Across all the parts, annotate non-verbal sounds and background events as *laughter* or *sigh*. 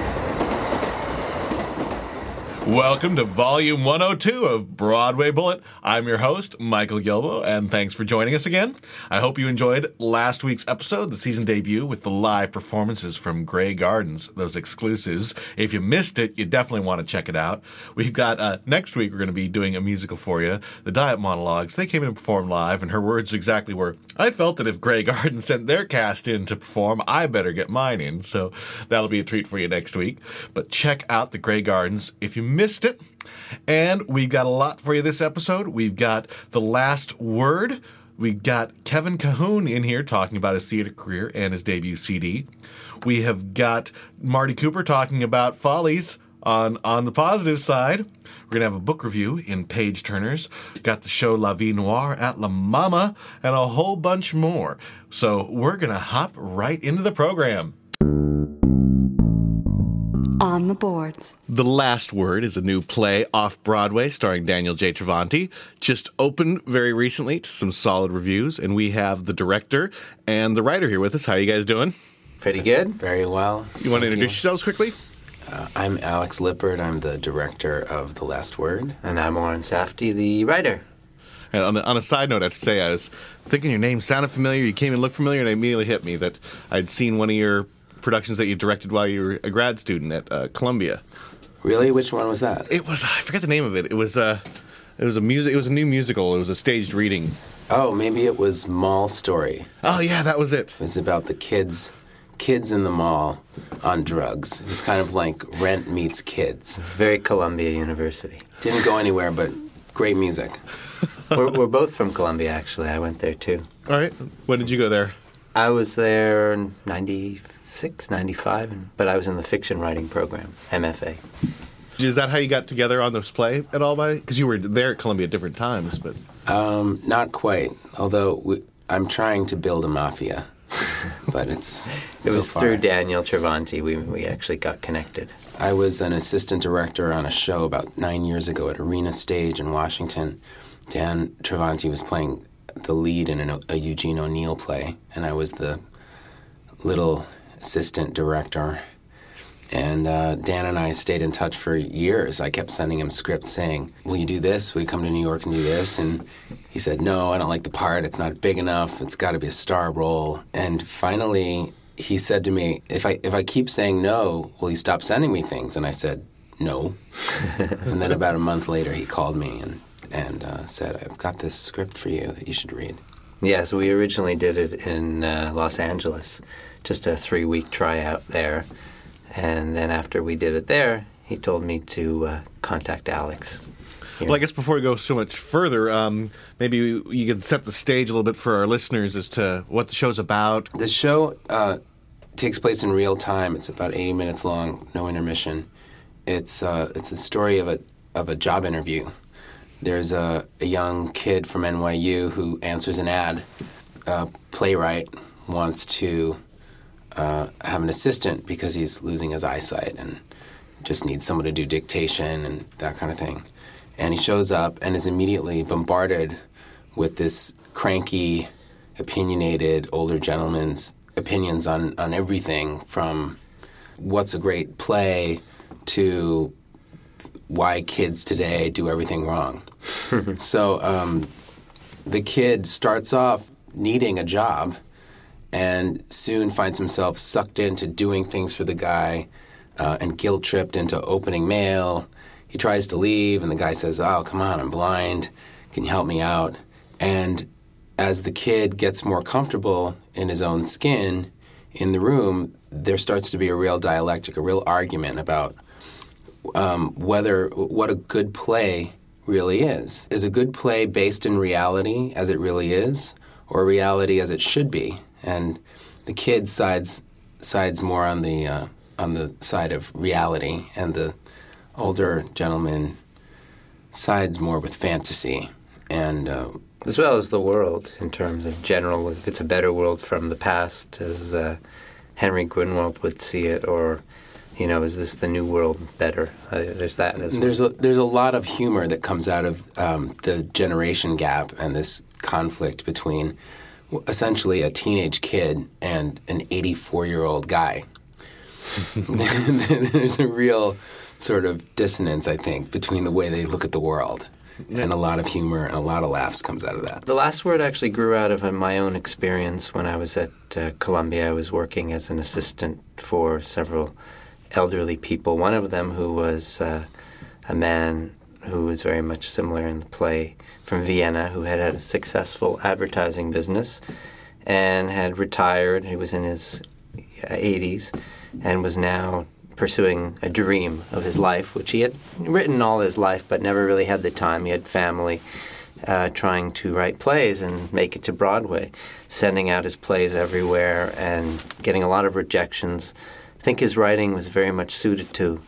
Welcome to Volume 102 of Broadway Bullet. I'm your host, Michael Gilbo, and thanks for joining us again. I hope you enjoyed last week's episode, the season debut, with the live performances from Grey Gardens, those exclusives. If you missed it, you definitely want to check it out. We've got, uh, next week, we're going to be doing a musical for you, the Diet Monologues. They came in and performed live, and her words exactly were, I felt that if Grey Gardens sent their cast in to perform, I better get mine in. So that'll be a treat for you next week. But check out the Grey Gardens if you missed it. And we've got a lot for you this episode. We've got The Last Word. We've got Kevin Cahoon in here talking about his theater career and his debut CD. We have got Marty Cooper talking about Follies on on the positive side. We're gonna have a book review in Page Turners. Got the show La Vie Noire at La Mama and a whole bunch more. So we're gonna hop right into the program. On the boards. The Last Word is a new play off Broadway starring Daniel J. Travanti. Just opened very recently to some solid reviews, and we have the director and the writer here with us. How are you guys doing? Pretty good. Very well. You want to Thank introduce yourselves quickly? Uh, I'm Alex Lippard. I'm the director of The Last Word. And I'm Oren Safdie, the writer. And on, the, on a side note, I have to say, I was thinking your name sounded familiar. You came and looked familiar, and it immediately hit me that I'd seen one of your productions that you directed while you were a grad student at uh, Columbia. Really? Which one was that? It was I forget the name of it. It was uh, it was a music. It was a new musical. It was a staged reading. Oh, maybe it was Mall Story. Oh yeah, that was it. It was about the kids, kids in the mall on drugs. It was kind of like Rent meets Kids. Very Columbia University. Didn't go anywhere, but great music. *laughs* we're, we're both from Columbia, actually. I went there too. All right. When did you go there? I was there in 96, 95, and- but I was in the fiction writing program, MFA. Is that how you got together on this play at all? By because you were there at Columbia at different times, but Um, not quite. Although we, I'm trying to build a mafia, *laughs* but it's It so was far. through Daniel Travanti we, we actually got connected. I was an assistant director on a show about nine years ago at Arena Stage in Washington. Dan Travanti was playing the lead in an, a Eugene O'Neill play, and I was the little assistant director. And uh, Dan and I stayed in touch for years. I kept sending him scripts saying, Will you do this? Will you come to New York and do this? And he said, No, I don't like the part. It's not big enough. It's got to be a star role. And finally, he said to me, if I, if I keep saying no, will you stop sending me things? And I said, No. *laughs* and then about a month later, he called me and, and uh, said, I've got this script for you that you should read. Yes, we originally did it in uh, Los Angeles, just a three week tryout there. And then after we did it there, he told me to uh, contact Alex. here. well, I guess before we go so much further, um, maybe you could set the stage a little bit for our listeners as to what the show's about. The show uh, takes place in real time. It's about 80 minutes long, no intermission. It's uh, it's a story of a of a job interview. There's a, a young kid from NYU who answers an ad. A playwright wants to uh, have an assistant because he's losing his eyesight and just needs someone to do dictation and that kind of thing. And he shows up and is immediately bombarded with this cranky, opinionated older gentleman's opinions on, on everything from what's a great play to why kids today do everything wrong. *laughs* so um, the kid starts off needing a job and soon finds himself sucked into doing things for the guy uh, and guilt tripped into opening mail. he tries to leave, and the guy says, "Oh, come on, I'm blind. Can you help me out?" And as the kid gets more comfortable in his own skin in the room, there starts to be a real dialectic, a real argument about um, whether what a good play really is. Is a good play based in reality as it really is, or reality as it should be? And the kid sides sides more on the uh, on the side of reality, and the older gentleman sides more with fantasy. And uh, as well as the world in terms of general, if it's a better world from the past, as uh, Henry Grunwald would see it, or you know, is this the new world better? Uh, there's that as well. there's a there's a lot of humor that comes out of um, the generation gap and this conflict between essentially a teenage kid and an 84 year old guy. *laughs* there's a real sort of dissonance, I think, between the way they look at the world. And a lot of humor and a lot of laughs comes out of that. The last word actually grew out of uh, my own experience when I was at uh, Columbia. I was working as an assistant for several elderly people. One of them who was uh, a man who was very much similar in the play from Vienna, who had had a successful advertising business and had retired. He was in his 80s and was now pursuing a dream of his life, which he had written all his life but never really had the time. He had family. Uh, trying to write plays and make it to Broadway, sending out his plays everywhere and getting a lot of rejections. I think his writing was very much suited to,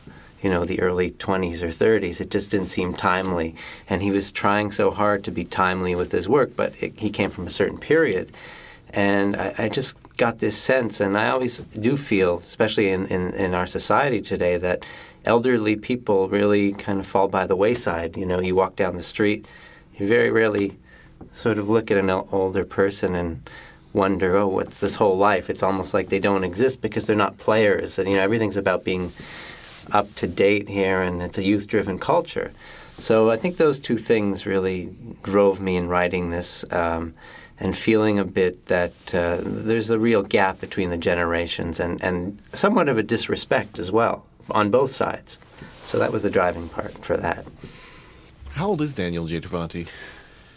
you know, the early 20s or 30s. It just didn't seem timely, and he was trying so hard to be timely with his work, but it, he came from a certain period, and I, I just got this sense, and I always do feel, especially in, in, in our society today, that elderly people really kind of fall by the wayside. You know, you walk down the street, you very rarely sort of look at an older person and wonder, oh, what's this whole life? It's almost like they don't exist because they're not players. And, you know, everything's about being up to date here, and it's a youth driven culture. So I think those two things really drove me in writing this um, and feeling a bit that uh, there's a real gap between the generations and, and somewhat of a disrespect as well on both sides. So that was the driving part for that. How old is Daniel J.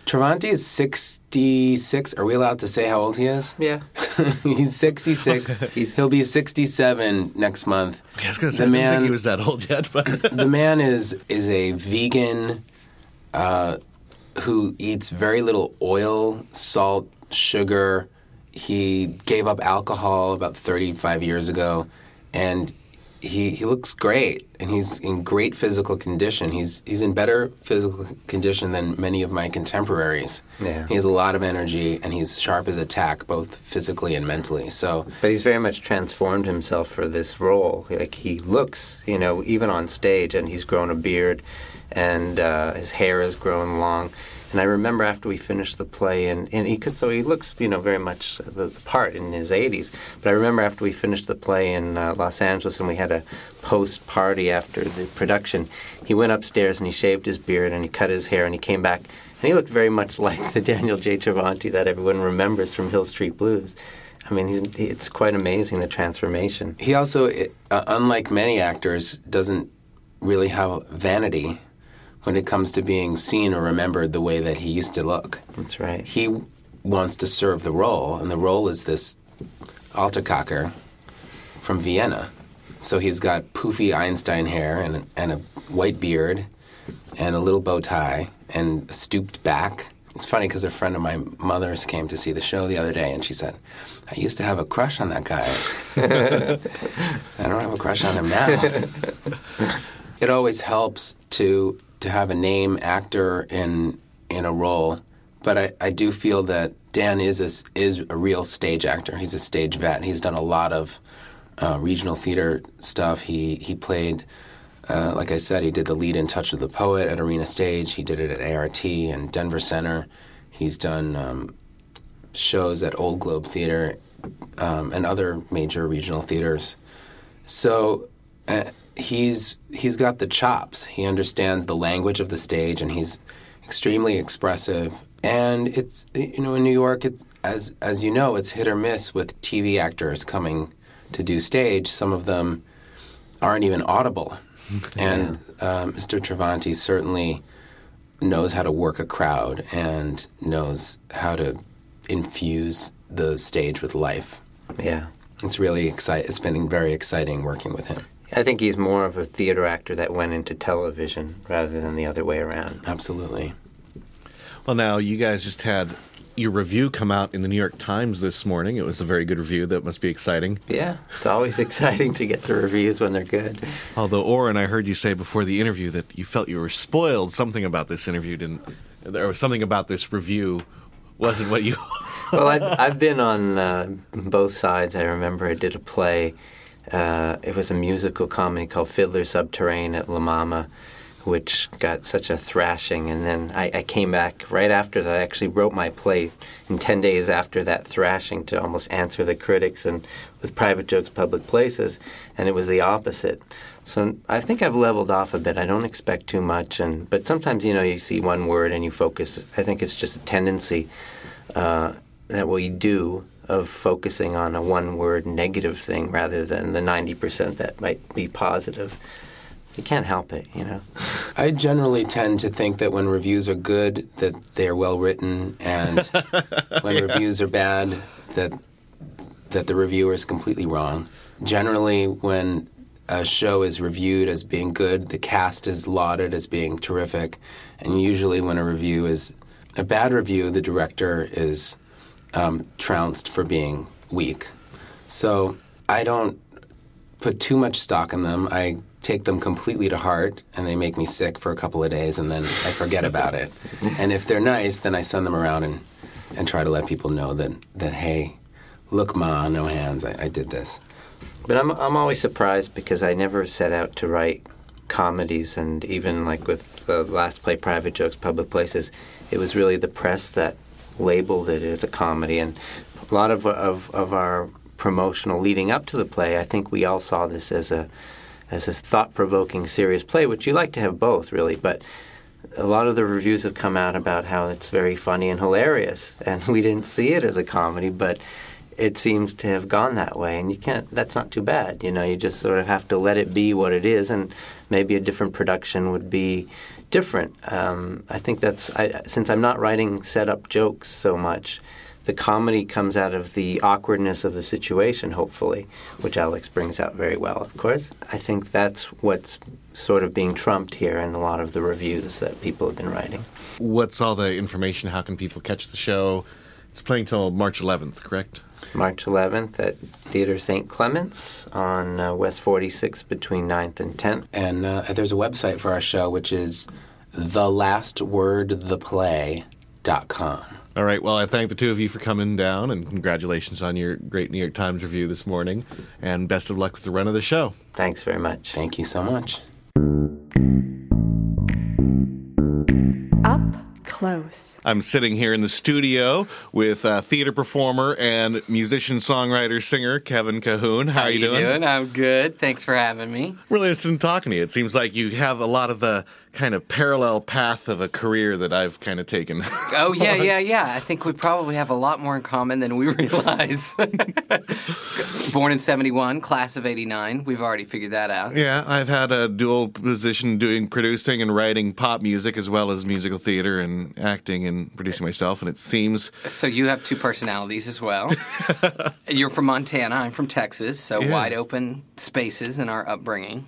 Travanti? Travanti is 66. Are we allowed to say how old he is? Yeah. *laughs* He's 66. *laughs* He'll be 67 next month. I was going to say, The I didn't man- think he was that old yet, but *laughs* the man is is a vegan uh, who eats very little oil, salt, sugar. He gave up alcohol about 35 years ago, and he he looks great, and he's in great physical condition. He's he's in better physical condition than many of my contemporaries. Yeah. He has a lot of energy, and he's sharp as a tack, both physically and mentally. So But he's very much transformed himself for this role. Like he looks, you know, even on stage, and he's grown a beard, and uh, his hair has grown long. And I remember after we finished the play, and, and he so he looks, you know, very much the, the part in his 80s. But I remember after we finished the play in uh, Los Angeles, and we had a post party after the production, he went upstairs and he shaved his beard and he cut his hair, and he came back, and he looked very much *laughs* like the Daniel J. Travanti that everyone remembers from Hill Street Blues. I mean, it's quite amazing the transformation. He also, uh, unlike many actors, doesn't really have vanity when it comes to being seen or remembered the way that he used to look. That's right. He wants to serve the role, and the role is this Alterkacker from Vienna. So he's got poofy Einstein hair and, and a white beard and a little bow tie and a stooped back. It's funny because a friend of my mother's came to see the show the other day, and she said, "I used to have a crush on that guy. *laughs* I don't have a crush on him now." it always helps to to have a name actor in in a role, but I, I do feel that Dan is a, is a real stage actor. He's a stage vet. He's done a lot of uh, regional theater stuff. He he played. Uh, like I said, he did the lead in Touch of the Poet at Arena Stage. He did it at ART and Denver Center. He's done um, shows at Old Globe Theater um, and other major regional theaters. So uh, he's he's got the chops. He understands the language of the stage, and he's extremely expressive. And it's you know in New York, it's, as as you know, it's hit or miss with TV actors coming to do stage. Some of them aren't even audible. *laughs* And uh, Mr. Travanti certainly knows how to work a crowd and knows how to infuse the stage with life. Yeah. It's really exciting. It's been very exciting working with him. I think he's more of a theater actor that went into television rather than the other way around. Absolutely. Well, now you guys just had your review come out in the New York Times this morning. It was a very good review. That must be exciting. Yeah, it's always *laughs* exciting to get the reviews when they're good. Although, Oren, I heard you say before the interview that you felt you were spoiled. Something about this interview didn't. There was something about this review wasn't what you. *laughs* well, I've, I've been on uh, both sides. I remember I did a play. Uh, it was a musical comedy called Fiddler Subterrane at La Mama, which got such a thrashing. And then I, I, came back right after that. I actually wrote my play in 10 days after that thrashing to almost answer the critics and with private jokes, public places. And it was the opposite. So I think I've leveled off a bit. I don't expect too much. And But sometimes, you know, you see one word and you focus. I think it's just a tendency uh, that we do of focusing on a one word negative thing rather than the 90% that might be positive. You can't help it, you know. *laughs* I generally tend to think that when reviews are good, that they are well written, and *laughs* when reviews are bad, that that the reviewer is completely wrong. Generally, when a show is reviewed as being good, the cast is lauded as being terrific, and usually when a review is a bad review, the director is um, trounced for being weak. So I don't put too much stock in them. I take them completely to heart, and they make me sick for a couple of days, and then I forget about it. And if they're nice, then I send them around and, and try to let people know that, that hey, look, ma, no hands, I, I did this. But I'm I'm always surprised because I never set out to write comedies, and even like with the last play, Private Jokes, Public Places, it was really the press that labeled it as a comedy, and a lot of of, of our promotional leading up to the play, I think we all saw this as a as a thought provoking, serious play, which you like to have both, really, but. A lot of the reviews have come out about how it's very funny and hilarious, and *laughs* we didn't see it as a comedy, but it seems to have gone that way and you can't that's not too bad you know you just sort of have to let it be what it is and maybe a different production would be different. Um, i think that's I, since i'm not writing set up jokes so much the comedy comes out of the awkwardness of the situation hopefully which alex brings out very well of course. I think that's what's sort of being trumped here in a lot of the reviews that people have been writing. What's all the information? How can people catch the show? It's playing till march 11th correct March 11th at Theater St. Clements on uh, West 46th between 9th and 10th. And uh, there's a website for our show, which is thelastwordtheplay.com. All right. Well, I thank the two of you for coming down, and congratulations on your great New York Times review this morning. And best of luck with the run of the show. Thanks very much. Thank you so much. Up close. I'm sitting here in the studio with uh, theater performer and musician, songwriter, singer Kevin Cahoon. How, How you doing? I'm good. Thanks for having me. Really interested in talking to you. It seems like you have a lot of the kind of parallel path of a career that I've kind of taken. *laughs* Oh yeah, yeah, *laughs* yeah. I think we probably have a lot more in common than we *laughs* realize. Born in '71, class of '89. We've already figured that out. yeah, I've had a dual position doing producing and writing pop music as well as musical theater and acting and producing myself. And it seems So you have two personalities as well. You're from Montana. I'm from Texas. So Yeah. wide open spaces in our upbringing.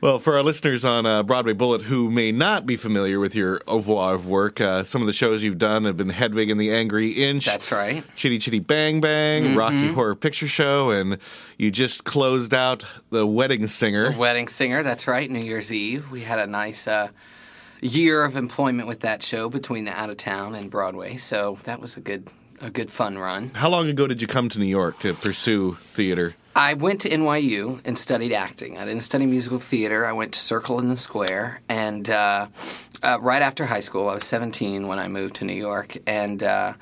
Well, for our listeners on uh, Broadway Bullet who may not be familiar with your oeuvre of work, uh, some of the shows you've done have been Hedwig and the Angry Inch. That's right. Chitty Chitty Bang Bang, Mm-hmm. Rocky Horror Picture Show, and you just closed out The Wedding Singer. Wedding singer. That's right. New Year's Eve. We had a nice uh, year of employment with that show between the out of town and Broadway. So that was a good, a good fun run. How long ago did you come to New York to pursue theater? I went to NYU and studied acting. I didn't study musical theater. I went to Circle in the Square, and uh, uh, right after high school, I was 17 when I moved to New York, and uh,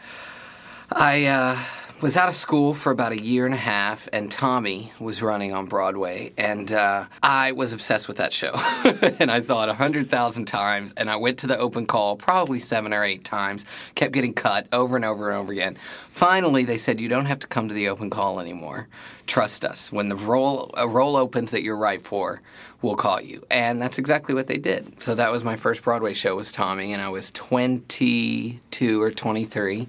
I uh, was out of school for about a year and a half, and Tommy was running on Broadway, and uh, I was obsessed with that show, *laughs* and I saw it a hundred thousand times, and I went to the open call probably seven or eight times, kept getting cut over and over and over again. Finally, they said you don't have to come to the open call anymore. Trust us. When the role a role opens that you're right for, we'll call you, and that's exactly what they did. So that was my first Broadway show was Tommy, and I was 22 or 23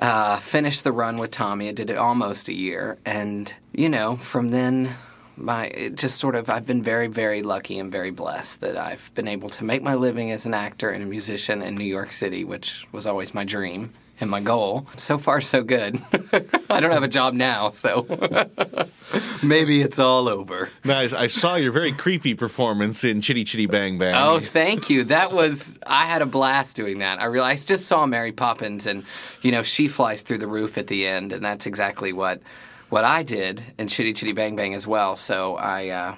uh, finished the run with Tommy. I did it almost a year, and you know, from then, my it just sort of I've been very, very lucky and very blessed that I've been able to make my living as an actor and a musician in New York City, which was always my dream and my goal. So far, so good. *laughs* I don't have a job now, so *laughs* maybe it's all over. Now, I, saw your very creepy performance in Chitty Chitty Bang Bang. Oh, thank you. That was I had a blast doing that. I realized I just saw Mary Poppins, and you know she flies through the roof at the end, and that's exactly what what I did in Chitty Chitty Bang Bang as well. So I. Uh,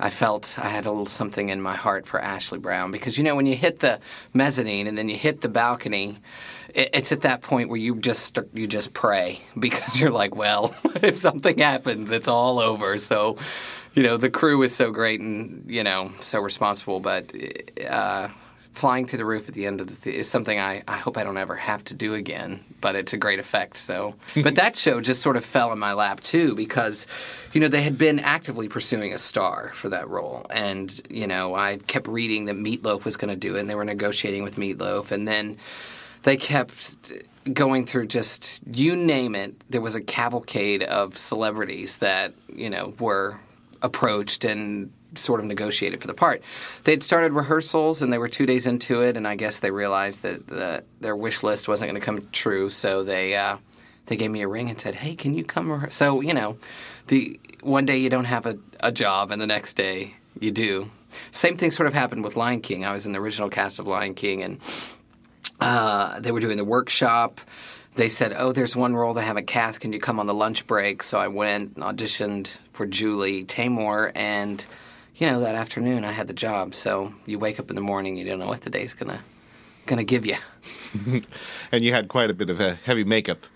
I felt I had a little something in my heart for Ashley Brown because you know when you hit the mezzanine and then you hit the balcony, it's at that point where you just you just pray *laughs* because you're like, well, *laughs* if something happens, it's all over. So, you know, the crew is so great and you know so responsible, but. Uh, Flying through the roof at the end of the th- is something I, I hope I don't ever have to do again, but it's a great effect. So, *laughs* but that show just sort of fell in my lap too because, you know, they had been actively pursuing a star for that role, and you know, I kept reading that Meatloaf was going to do it, and they were negotiating with Meatloaf, and then they kept going through just you name it. There was a cavalcade of celebrities that you know were approached and sort of negotiated for the part. They'd started rehearsals and they were two days into it, and I guess they realized that the, their wish list wasn't going to come true, so they uh, they gave me a ring and said, "Hey, can you come?" So you know, the one day you don't have a, a job, and the next day you do. Same thing sort of happened with Lion King. I was in the original cast of Lion King, and uh, they were doing the workshop. They said, "Oh, there's one role they haven't cast. Can you come on the lunch break?" So I went and auditioned for Julie Taymor, and you know that afternoon I had the job. So you wake up in the morning, you don't know what the day's gonna gonna give you. *laughs* And you had quite a bit of uh, heavy makeup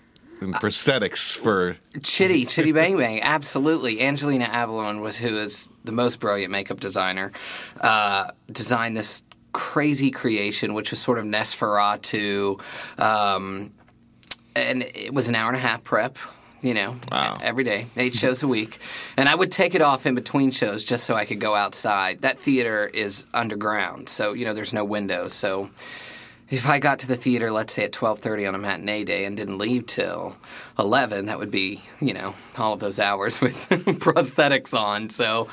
and prosthetics for. Chitty, *laughs* Chitty Bang Bang, absolutely. Angelina Avallone was who is the most brilliant makeup designer. Uh, designed this crazy creation, which was sort of Nosferatu. Um, and it was an hour and a half prep. You know, Wow. every day, eight shows a week, and I would take it off in between shows just so I could go outside. That theater is underground, so you know there's no windows. So if I got to the theater, let's say at twelve thirty on a matinee day, and didn't leave till eleven, that would be you know all of those hours *laughs* with prosthetics on. So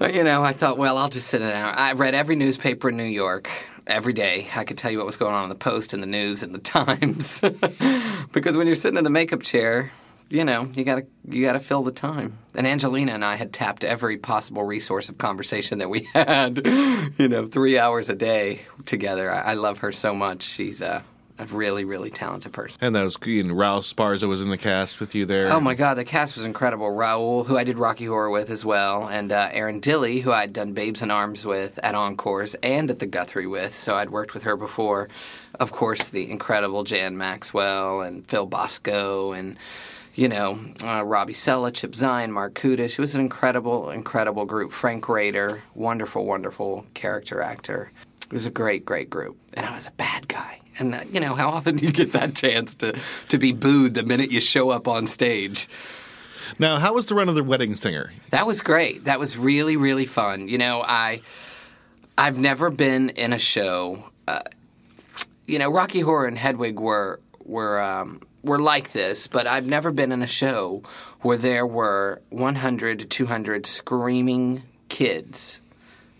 you know, I thought, well, I'll just sit an hour. I read every newspaper in New York every day. I could tell you what was going on in the Post and the News and the *laughs* Times, *laughs* because when you're sitting in the makeup chair. You know, you gotta you gotta fill the time. And Angelina and I had tapped every possible resource of conversation that we *laughs* had. You know, three hours a day together. I, I love her so much. She's a, a really, really talented person. And that was, you know, Raúl Esparza was in the cast with you there. Oh my God, the cast was incredible. Raul, who I did Rocky Horror with as well, and uh, Erin Dilly, who I'd done Babes in Arms with at Encores and at the Guthrie with, so I'd worked with her before. Of course, the incredible Jan Maxwell and Phil Bosco and you know, uh, Robbie Sella, Chip Zien, Marc Kudisch. It was an incredible, incredible group. Frank Raiter, wonderful, wonderful character actor. It was a great, great group. And I was a bad guy. And, uh, you know, how often do you get that chance to, to be booed the minute you show up on stage? Now, how was the run of the Wedding Singer? That was great. That was really, really fun. You know, I, I've never been in a show. Uh, you know, Rocky Horror and Hedwig were were um, were like this, but I've never been in a show where there were 100 to 200 screaming kids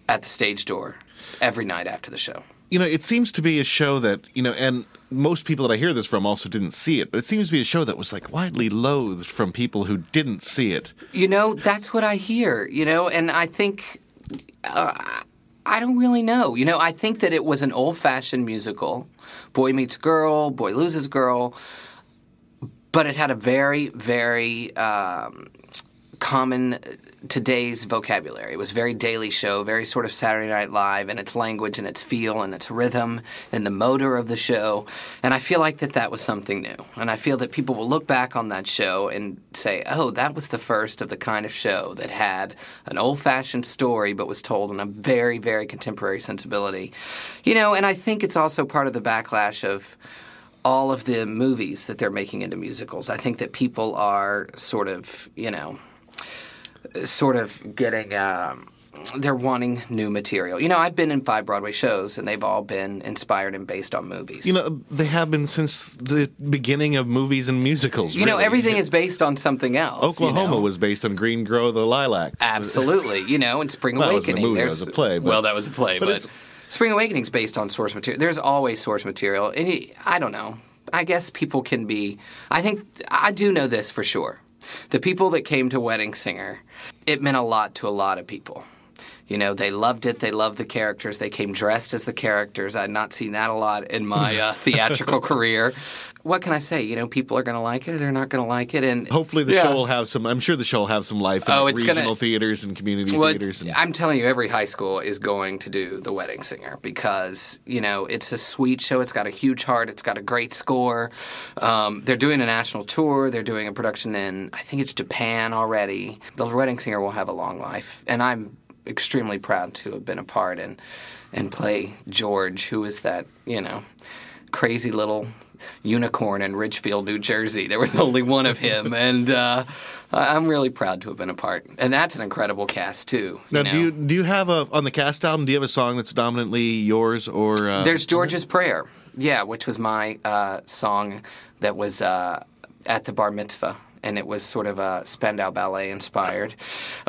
at the stage door every night after the show. You know, it seems to be a show that, you know, and most people that I hear this from also didn't see it, but it seems to be a show that was like widely loathed from people who didn't see it. You know, that's what I hear, you know, and I think. Uh, I don't really know. You know, I think that it was an old fashioned musical boy meets girl, boy loses girl, but it had a very, very um, common today's vocabulary. It was very Daily Show, very sort of Saturday Night Live, and its language and its feel and its rhythm and the motor of the show. And I feel like that that was something new. And I feel that people will look back on that show and say, "Oh, that was the first of the kind of show that had an old-fashioned story, but was told in a very, very contemporary sensibility." You know, and I think it's also part of the backlash of all of the movies that they're making into musicals. I think that people are sort of, you know, sort of getting. Um, they're wanting new material. You know, I've been in five Broadway shows, and they've all been inspired and based on movies. You know, they have been since the beginning of movies and musicals. You know, everything is based on something else. you Oklahoma know? was based on Green Grow the Lilacs. absolutely. You know, and Spring Well, it wasn't a Awakening. movie, that was a play, but- well, that was a play, but but, Spring Awakening's based on source material. There's always source material, and you, I don't know. I guess people can be. I think I do know this for sure. The people that came to Wedding Singer, it meant a lot to a lot of people. You know, they loved it. They loved the characters. They came dressed as the characters. I'd not seen that a lot in my uh, theatrical *laughs* career. What can I say? You know, people are going to like it or they're not going to like it. And Hopefully, the Yeah. show will have some. I'm sure the show will have some life in Oh, like, it's gonna- regional theaters and community Well, theaters. And, I'm telling you, every high school is going to do The Wedding Singer because you know it's a sweet show. It's got a huge heart. It's got a great score. Um, they're doing a national tour. They're doing a production in I think it's Japan already. The Wedding Singer will have a long life, and I'm extremely proud to have been a part and and play George, who is that you know crazy little unicorn in Ridgefield, New Jersey. There was only one of him, *laughs* and uh, I'm really proud to have been a part. And that's an incredible cast too. now, know? do you do you have a on the cast album? Do you have a song that's dominantly yours or? Uh, There's George's Prayer, yeah, which was my uh, song that was uh, at the bar mitzvah. And it was sort of a Spandau Ballet inspired.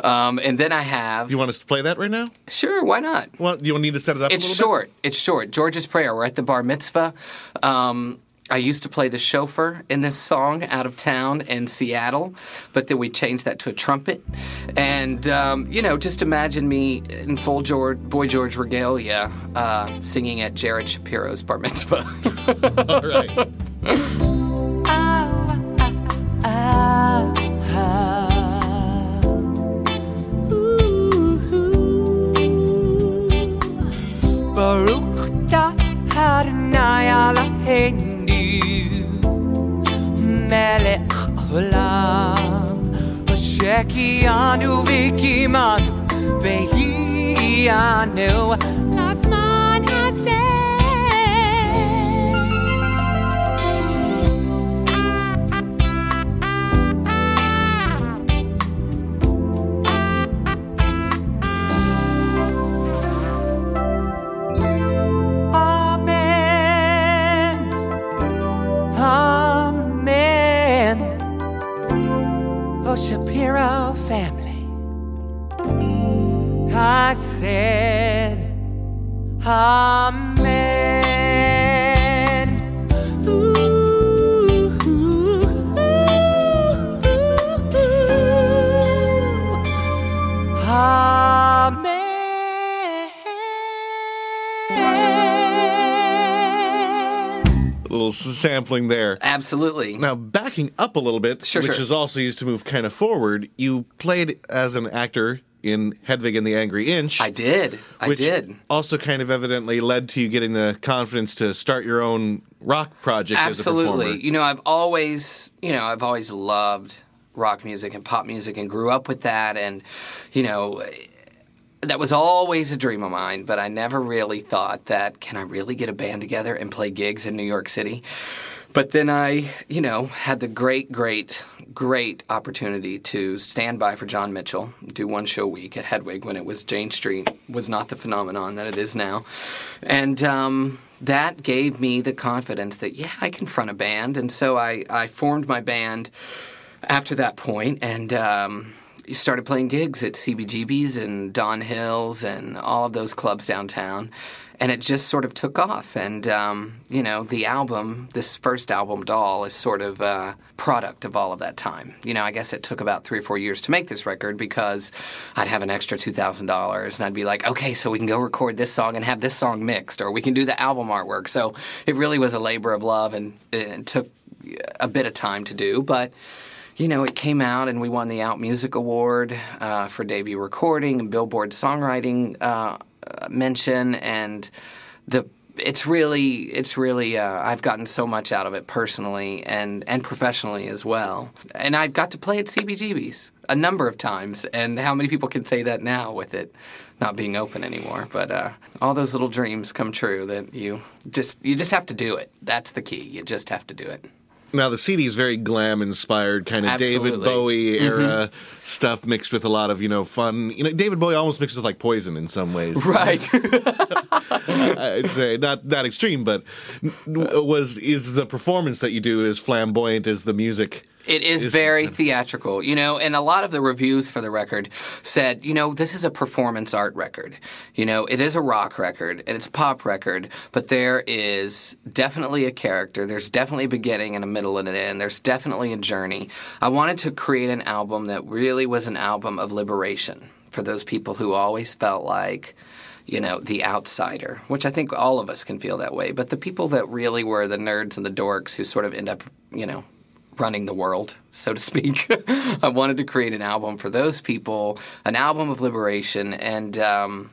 Um, and then I have. you want us to play that right now? Sure, why not? Well, you need to set it up. It's a little short. It's short. George's Prayer. We're at the bar mitzvah. Um, I used to play the chauffeur in this song out of town in Seattle, but then we changed that to a trumpet. And, um, you know, just imagine me in full George, Boy George regalia uh, singing at Jared Shapiro's bar mitzvah. *laughs* All right. V'hiyanu Lazman sampling there. Absolutely. Now, backing up a little bit, Sure, which sure. is also used to move kind of forward, you played as an actor in Hedwig and the Angry Inch. I did. I which did. Also, kind of evidently led to you getting the confidence to start your own rock project as a Absolutely. You know, I've always, you know, I've always loved rock music and pop music and grew up with that and you know, that was always a dream of mine, but I never really thought that can I really get a band together and play gigs in New York City? But then I, you know, had the great, great, great opportunity to stand by for John Mitchell, do one show a week at Hedwig when it was Jane Street was not the phenomenon that it is now, and um, that gave me the confidence that yeah, I can front a band, and so I, I formed my band after that point and. Um, started playing gigs at CBGB's and Don Hills and all of those clubs downtown. And it just sort of took off. And, um, you know, the album, this first album, Doll, is sort of a product of all of that time. You know, I guess it took about three or four years to make this record because I'd have an extra $2,000 and I'd be like, okay, so we can go record this song and have this song mixed, or we can do the album artwork. So it really was a labor of love and it took a bit of time to do. But you know, it came out and we won the Out Music Award uh, for debut recording and Billboard songwriting uh, mention, and the it's really it's really uh, I've gotten so much out of it personally and and professionally as well, and I've got to play at CBGB's a number of times, and how many people can say that now with it not being open anymore? But uh, all those little dreams come true that you just you just have to do it. That's the key. You just have to do it. Now the CD is very glam inspired, kind of David Absolutely. Mm-hmm. Bowie era stuff mixed with a lot of you know fun. You know, David Bowie almost mixed with like Poison in some ways. *laughs* Right. *laughs* I'd say not that extreme, but was is the performance that you do as flamboyant as the music? It is very theatrical, you know, and a lot of the reviews for the record said, you know, this is a performance art record. You know, it is a rock record and it's a pop record, but there is definitely a character. There's definitely a beginning and a middle and an end. There's definitely a journey. I wanted to create an album that really was an album of liberation for those people who always felt like you know, the outsider, which I think all of us can feel that way. But the people that really were the nerds and the dorks who sort of end up, you know, running the world, so to speak. *laughs* I wanted to create an album for those people, an album of liberation, and um,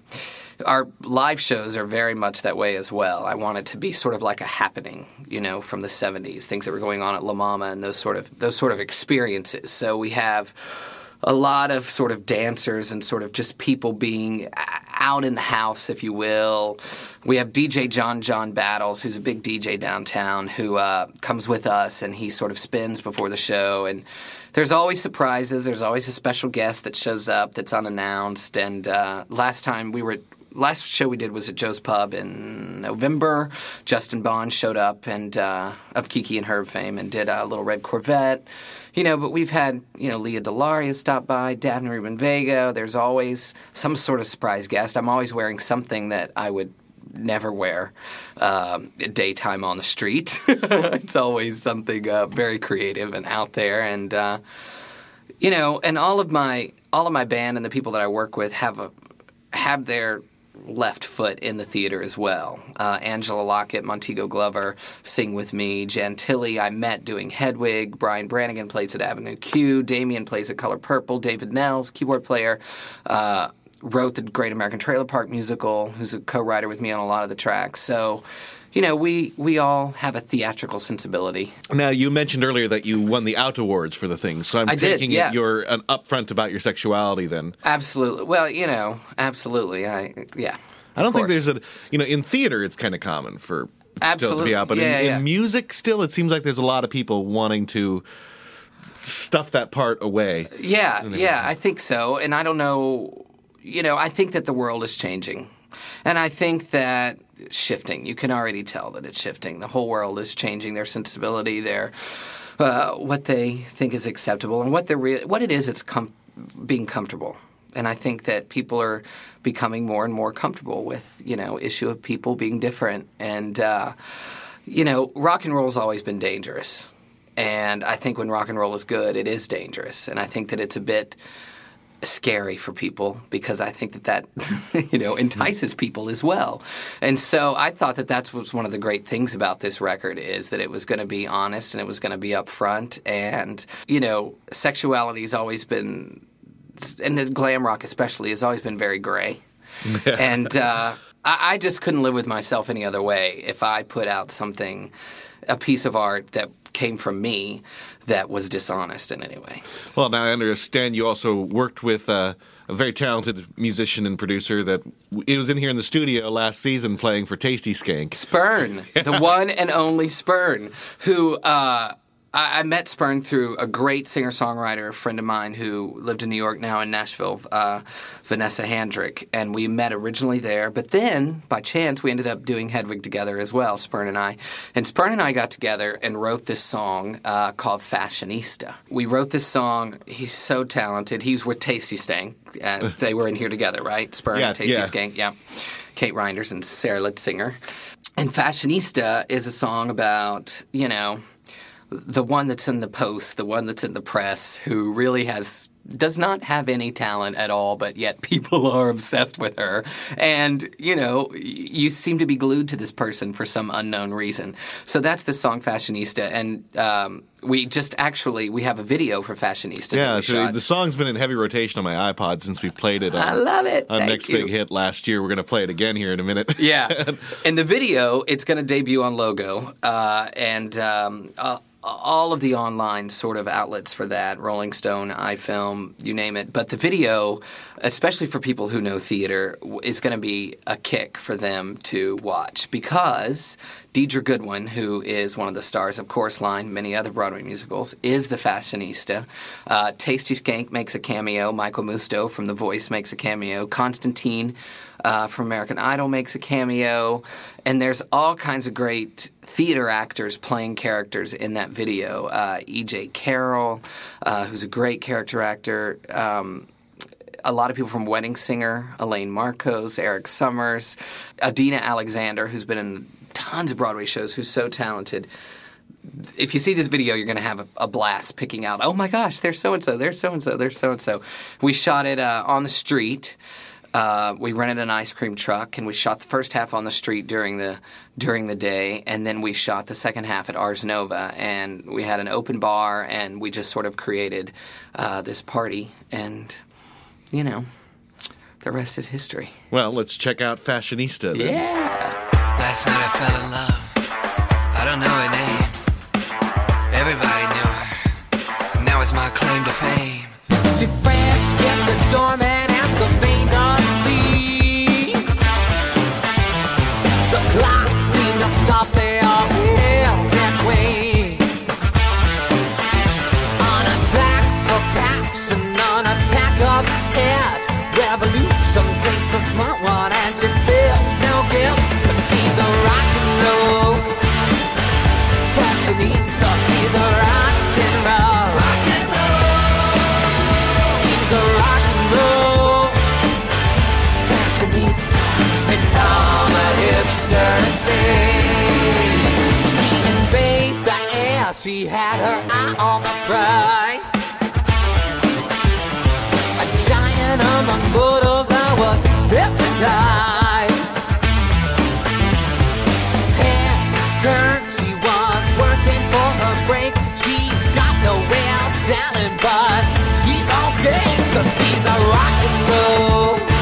our live shows are very much that way as well. I want it to be sort of like a happening, you know, from the '70s, things that were going on at La Mama and those sort of those sort of experiences. So we have a lot of sort of dancers and sort of just people being out in the house, if you will. We have DJ John John Battles, who's a big DJ downtown, who uh, comes with us and he sort of spins before the show. And there's always surprises. There's always a special guest that shows up that's unannounced. And uh, last time we were. Last show we did was at Joe's Pub in November. Justin Bond showed up and uh, of Kiki and Herb fame and did a little red Corvette. You know, but we've had, you know, Lea DeLaria stop by, Daphne Rubin Vega. There's always some sort of surprise guest. I'm always wearing something that I would never wear um, daytime on the street. *laughs* it's always something uh, very creative and out there. And, uh, you know, and all of my all of my band and the people that I work with have a have their left foot in the theater as well. Uh, Angela Lockett, Montego Glover sing with me. Jan Tilly, I met doing Hedwig. Brian Brannigan plays at Avenue Q. Damien plays at Color Purple. David Nehls, keyboard player, uh, wrote the Great American Trailer Park musical, who's a co-writer with me on a lot of the tracks. So, you know, we we all have a theatrical sensibility. Now you mentioned earlier that you won the Out Awards for the thing, so I'm I did, taking yeah. it you're an upfront about your sexuality. Then Absolutely. Well, you know, absolutely. I yeah. I don't think there's a you know in theater it's kind of common for still to Absolutely. be out, but Yeah, in, yeah. in music still it seems like there's a lot of people wanting to stuff that part away. Yeah, yeah, I think so. And I don't know, you know, I think that the world is changing. And I think that shifting. You can already tell that it's shifting. The whole world is changing their sensibility, their uh, what they think is acceptable, and what they're re- what it is. It's com- being comfortable. And I think that people are becoming more and more comfortable with, you know, issue of people being different. And, uh, you know, rock and roll's always been dangerous. And I think when rock and roll is good, it is dangerous. And I think that it's a bit scary for people because I think that that *laughs* you know entices people as well. And so I thought that that's was one of the great things about this record is that it was going to be honest and it was going to be upfront and you know sexuality has always been and the glam rock especially has always been very gray. *laughs* and uh, I, I just couldn't live with myself any other way if I put out something, a piece of art that came from me that was dishonest in any way. Well, now I understand you also worked with uh, a very talented musician and producer that it was in here in the studio last season playing for Tasty Skank. Spurn, the *laughs* one and only Spurn, who uh, I, I met Spurn through a great singer songwriter, friend of mine who lived in New York, now in Nashville, uh, Vanessa Handrick. And we met originally there, but then by chance we ended up doing Hedwig together as well, Spurn and I. And Spurn and I got together and wrote this song uh, called Fashionista. We wrote this song, he's so talented. He's with Tasty Skank. Uh, *laughs* they were in here together, right? Spurn, Yeah, Tasty yeah. Skank, yeah. Kate Reinders and Sarah Litzinger. And Fashionista is a song about, you know, the one that's in the post, the one that's in the press, who really has does not have any talent at all, but yet *laughs* people are obsessed with her. And, you know, you seem to be glued to this person for some unknown reason. So that's the song Fashionista. And um, we just actually, we have a video for Fashionista. Yeah, so the song's been in heavy rotation on my iPod since we played it. On, I love it. On Thank Next you. Big Hit last year. We're going to play it again here in a minute. Yeah. *laughs* In the video, it's going to debut on Logo, uh, and um, uh, all of the online sort of outlets for that Rolling Stone, iFilm, you name it. But the video, especially for people who know theater, is going to be a kick for them to watch because Deidre Goodwin, who is one of the stars of Chorus Line, many other Broadway musicals, is the fashionista. Uh, Tasty Skank makes a cameo. Michael Musto from The Voice makes a cameo. Constantine uh, from American Idol makes a cameo, and there's all kinds of great theater actors playing characters in that video. Uh, E.J. Carroll, uh, who's a great character actor. Um, a lot of people from Wedding Singer, Elaine Marcos, Eric Summers, Adina Alexander, who's been in tons of Broadway shows, who's so talented. If you see this video, you're going to have a, blast picking out. Oh my gosh, there's so and so, there's so and so, there's so and so. We shot it uh, on the street. Uh, we rented an ice cream truck, and we shot the first half on the street during the during the day, and then we shot the second half at Ars Nova, and we had an open bar, and we just sort of created uh, this party, and you know, the rest is history. well, let's check out Fashionista. Then. Yeah. Last night I fell in love. I don't know her name. Everybody knew her. Now it's my claim to fame. She French kissed the doorman She invades the air, she had her eye on the prize. A giant among mortals, I was hypnotized. She's got no real talent, but she's on skates, cause she's a rock and roll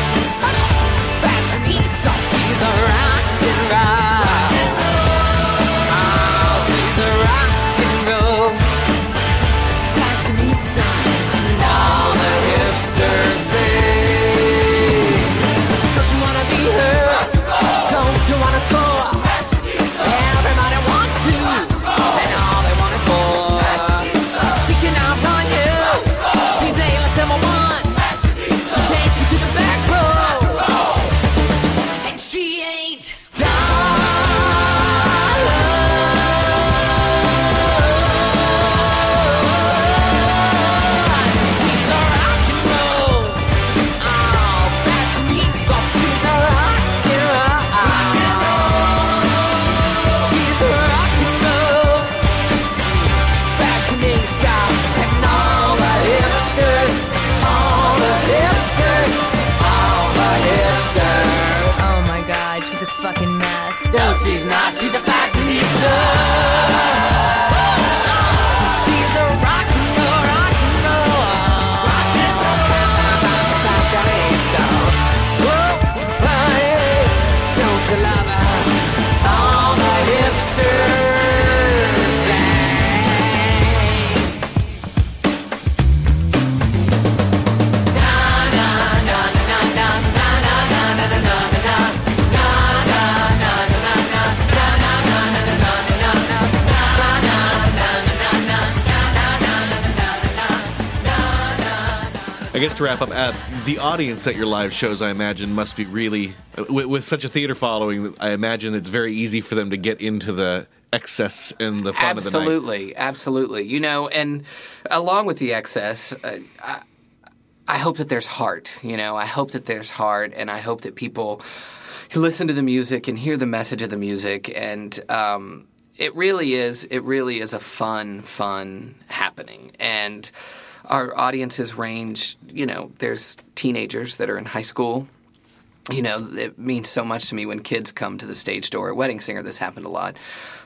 guess to wrap up, uh, the audience at your live shows, I imagine, must be really with, with such a theater following. I imagine it's very easy for them to get into the excess and the fun of the absolutely, absolutely. You know, and along with the excess, uh, I, I hope that there's heart. You know, I hope that there's heart, and I hope that people listen to the music and hear the message of the music, and um, it really is. It really is a fun, fun happening, and. Our audiences range. You know, there's teenagers that are in high school. You know, it means so much to me when kids come to the stage door at Wedding Singer. This happened a lot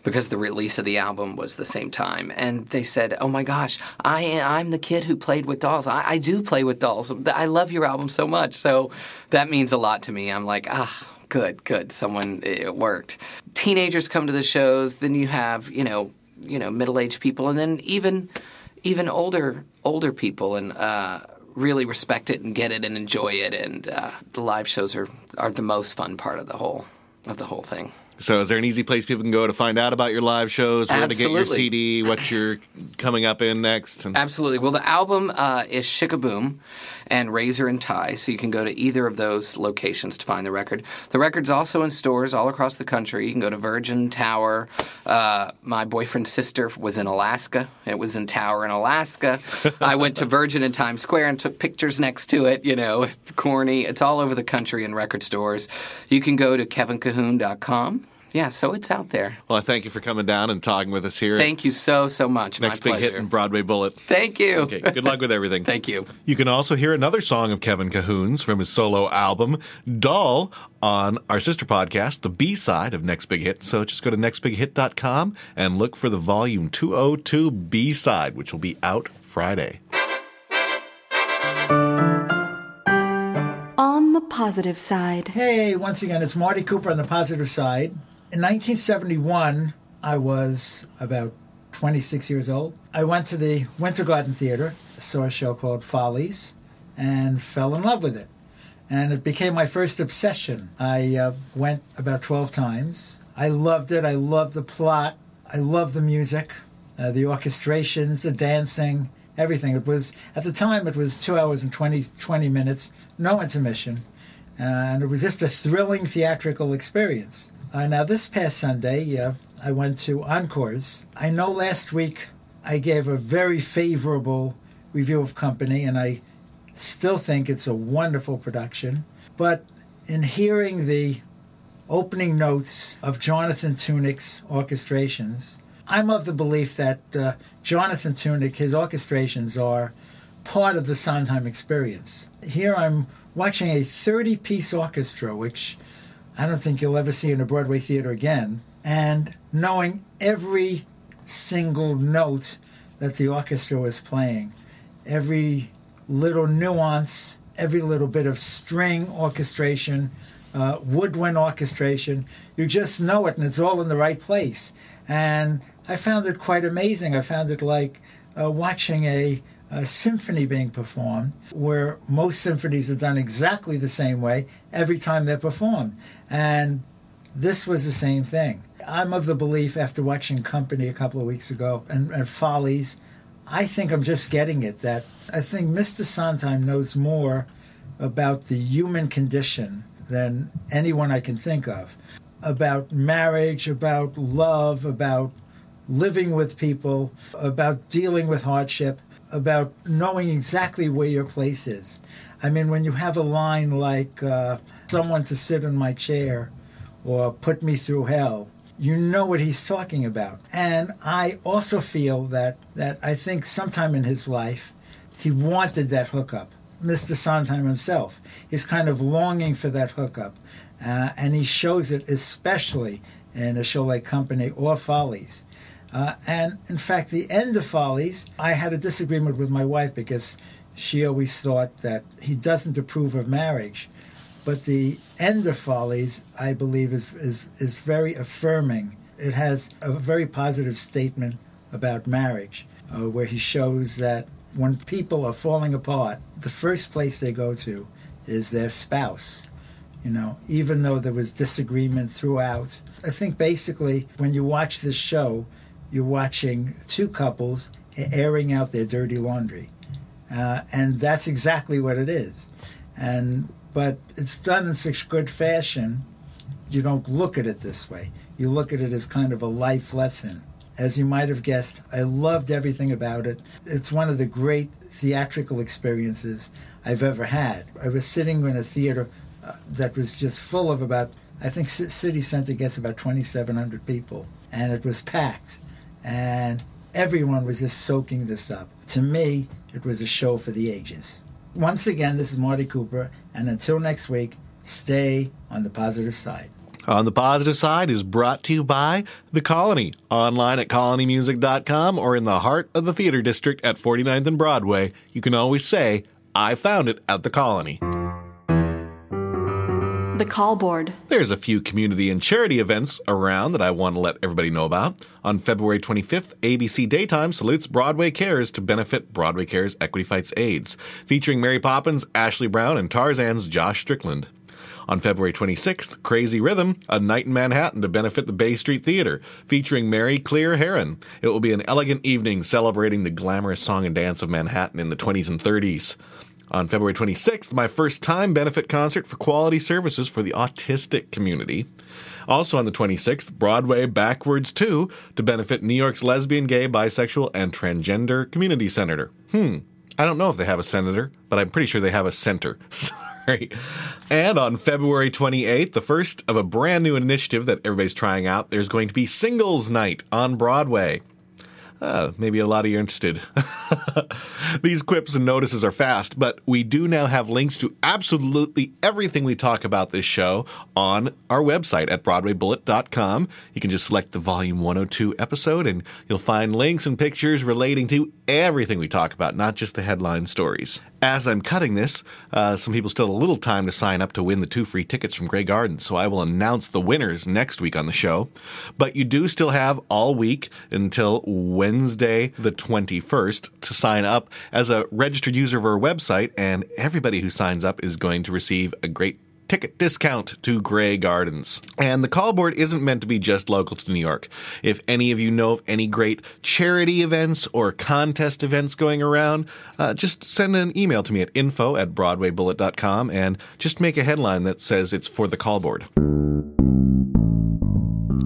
because the release of the album was the same time, and they said, "Oh my gosh, I I'm the kid who played with dolls. I, I do play with dolls. I love your album so much." So that means a lot to me. I'm like, ah, good, good. Someone it worked. Teenagers come to the shows. Then you have you know you know middle aged people, and then even even older older people, and uh, really respect it and get it and enjoy it. And uh, the live shows are are the most fun part of the whole of the whole thing. So, is there an easy place people can go to find out about your live shows, where to get your CD, what you're coming up in next? And Absolutely. Well, the album uh, is Shikaboom and Razor and Tie, so you can go to either of those locations to find the record. The record's also in stores all across the country. You can go to Virgin Tower. Uh, my boyfriend's sister was in Alaska. It was in Tower in Alaska. I went to Virgin in Times Square and took pictures next to it. You know, it's corny. It's all over the country in record stores. You can go to kevincahoon.com. Yeah, so it's out there. well, I thank you for coming down and talking with us here. Thank you so, so much. Next My big pleasure. hit in Broadway Bullet. Thank you. Okay, good luck with everything. *laughs* Thank you. You can also hear another song of Kevin Cahoon's from his solo album, Doll, on our sister podcast, the B side of Next Big Hit. So just go to nextbighit.com and look for the volume 202 B side, which will be out Friday. On the positive side. Hey, once again, it's Marty Cooper on the positive side. In 1971, I was about 26 years old. I went to the Winter Garden Theater, saw a show called Follies, and fell in love with it. And it became my first obsession. I uh, went about 12 times. I loved it. I loved the plot. I loved the music, uh, the orchestrations, the dancing, everything. It was, at the time, it was two hours and 20, 20 minutes, no intermission and it was just a thrilling theatrical experience. Uh, now, this past Sunday, uh, I went to Encores. I know last week I gave a very favorable review of Company, and I still think it's a wonderful production. But in hearing the opening notes of Jonathan Tunick's orchestrations, I'm of the belief that uh, Jonathan Tunick, his orchestrations are part of the Sondheim experience. Here I'm watching a 30 piece orchestra, which I don't think you'll ever see in a Broadway theater again, and knowing every single note that the orchestra was playing, every little nuance, every little bit of string orchestration, uh, woodwind orchestration. You just know it, and it's all in the right place. And I found it quite amazing. I found it like uh, watching a, a symphony being performed, where most symphonies are done exactly the same way every time they're performed. And this was the same thing. I'm of the belief, after watching Company a couple of weeks ago and, and Follies, I think I'm just getting it that I think Mr. Sondheim knows more about the human condition than anyone I can think of. About marriage, about love, about living with people, about dealing with hardship, about knowing exactly where your place is. I mean, when you have a line like, uh, someone to sit in my chair or put me through hell, you know what he's talking about. And I also feel that, that I think sometime in his life, he wanted that hookup. Mr. Sondheim himself is kind of longing for that hookup. Uh, and he shows it especially in a show like Company or Follies. Uh, and in fact, the end of Follies, I had a disagreement with my wife because she always thought that he doesn't approve of marriage. But the end of Follies, I believe, is, is, is very affirming. It has a very positive statement about marriage, uh, where he shows that when people are falling apart, the first place they go to is their spouse. You know, even though there was disagreement throughout. I think basically when you watch this show, you're watching two couples airing out their dirty laundry. Uh, and that's exactly what it is. And but it's done in such good fashion, you don't look at it this way. You look at it as kind of a life lesson. As you might have guessed, I loved everything about it. It's one of the great theatrical experiences I've ever had. I was sitting in a theater uh, that was just full of about, I think C- City Center gets about 2,700 people, and it was packed. And Everyone was just soaking this up. To me, it was a show for the ages. Once again, this is Marty Cooper, and until next week, stay on the positive side. On the positive side is brought to you by The Colony, online at colonymusic.com or in the heart of the theater district at 49th and Broadway. You can always say, I found it at The Colony. The Call Board. There's a few community and charity events around that I want to let everybody know about. On February 25th, ABC Daytime salutes Broadway Cares to benefit Broadway Cares Equity Fights AIDS, featuring Mary Poppins, Ashley Brown, and Tarzan's Josh Strickland. On February 26th, Crazy Rhythm, a night in Manhattan to benefit the Bay Street Theater, featuring Mary Cleere Haran. It will be an elegant evening celebrating the glamorous song and dance of Manhattan in the 20s and 30s. On February 26th, my first time benefit concert for quality services for the autistic community. Also on the 26th, Broadway Backwards 2 to benefit New York's lesbian, gay, bisexual, and transgender community senator. Hmm. I don't know if they have a senator, but I'm pretty sure they have a center. *laughs* Sorry. And on February 28th, the first of a brand new initiative that everybody's trying out, there's going to be Singles Night on Broadway. Uh, maybe a lot of you are interested. *laughs* These quips and notices are fast, but we do now have links to absolutely everything we talk about this show on our website at BroadwayBullet.com. You can just select the Volume 102 episode, and you'll find links and pictures relating to everything we talk about, not just the headline stories. As I'm cutting this, uh, some people still have a little time to sign up to win the two free tickets from Grey Gardens, so I will announce the winners next week on the show. But you do still have all week until Wednesday, the 21st, to sign up as a registered user of our website, and everybody who signs up is going to receive a great ticket discount to Grey Gardens. And the call board isn't meant to be just local to New York. If any of you know of any great charity events or contest events going around, uh, just send an email to me at info at broadwaybullet.com and just make a headline that says it's for the call board.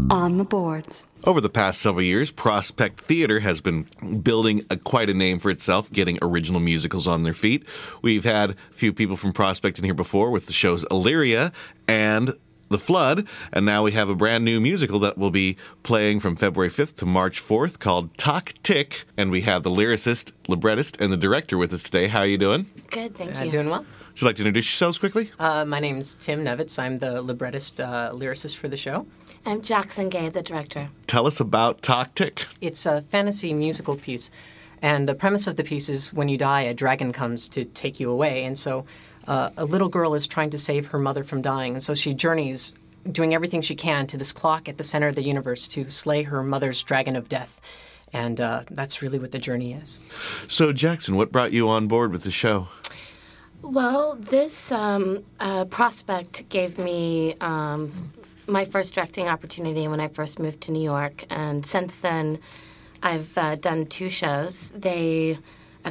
On the boards. Over the past several years, Prospect Theater has been building a, quite a name for itself, getting original musicals on their feet. We've had a few people from Prospect in here before with the shows Illyria and The Flood, and now we have a brand new musical that will be playing from February 5th to March 4th called Tock Tick, and we have the lyricist, librettist, and the director with us today. How are you doing? Good, thank Uh, you. doing well. Would you like to introduce yourselves quickly? Uh, my name's Tim Nevitz. I'm the librettist, uh, lyricist for the show. I'm Jackson Gay, the director. Tell us about Tock Tick. It's a fantasy musical piece, and the premise of the piece is when you die, a dragon comes to take you away, and so uh, a little girl is trying to save her mother from dying, and so she journeys, doing everything she can, to this clock at the center of the universe to slay her mother's dragon of death, and uh, that's really what the journey is. So, Jackson, what brought you on board with the show? Well, this um, uh, prospect gave me um, my first directing opportunity when I first moved to New York, and since then, I've uh, done two shows. They,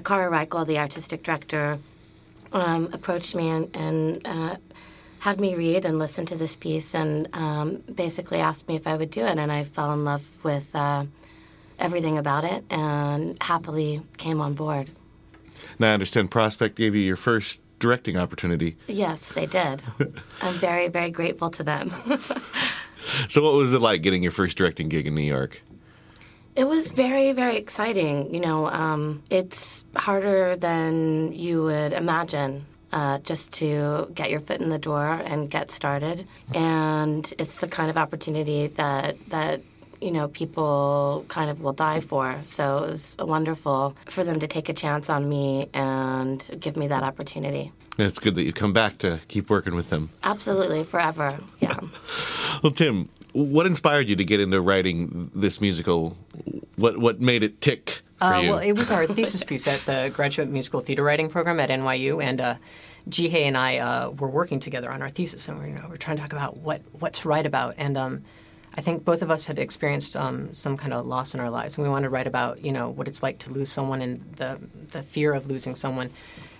Cara Reichel, the artistic director, um, approached me and, and uh, had me read and listen to this piece, and um, basically asked me if I would do it, and I fell in love with uh, everything about it, and happily came on board. Now, I understand Prospect gave you your first directing opportunity. Yes, they did. *laughs* I'm very, very grateful to them. *laughs* So, what was it like getting your first directing gig in New York? it was very, very exciting. You know, um, it's harder than you would imagine. Uh, just to get your foot in the door and get started, and it's the kind of opportunity that that you know people kind of will die for. So it was wonderful for them to take a chance on me and give me that opportunity. And it's good that you come back to keep working with them. Absolutely, forever. Yeah. *laughs* Well, Tim, what inspired you to get into writing this musical? What what made it tick for Uh, you? well, it was our *laughs* thesis piece at the Graduate Musical Theater Writing Program at NYU, and uh, Jihei and I uh, were working together on our thesis, and we you know, we're trying to talk about what what to write about. And um, I think both of us had experienced um, some kind of loss in our lives, and we wanted to write about you know what it's like to lose someone and the the fear of losing someone,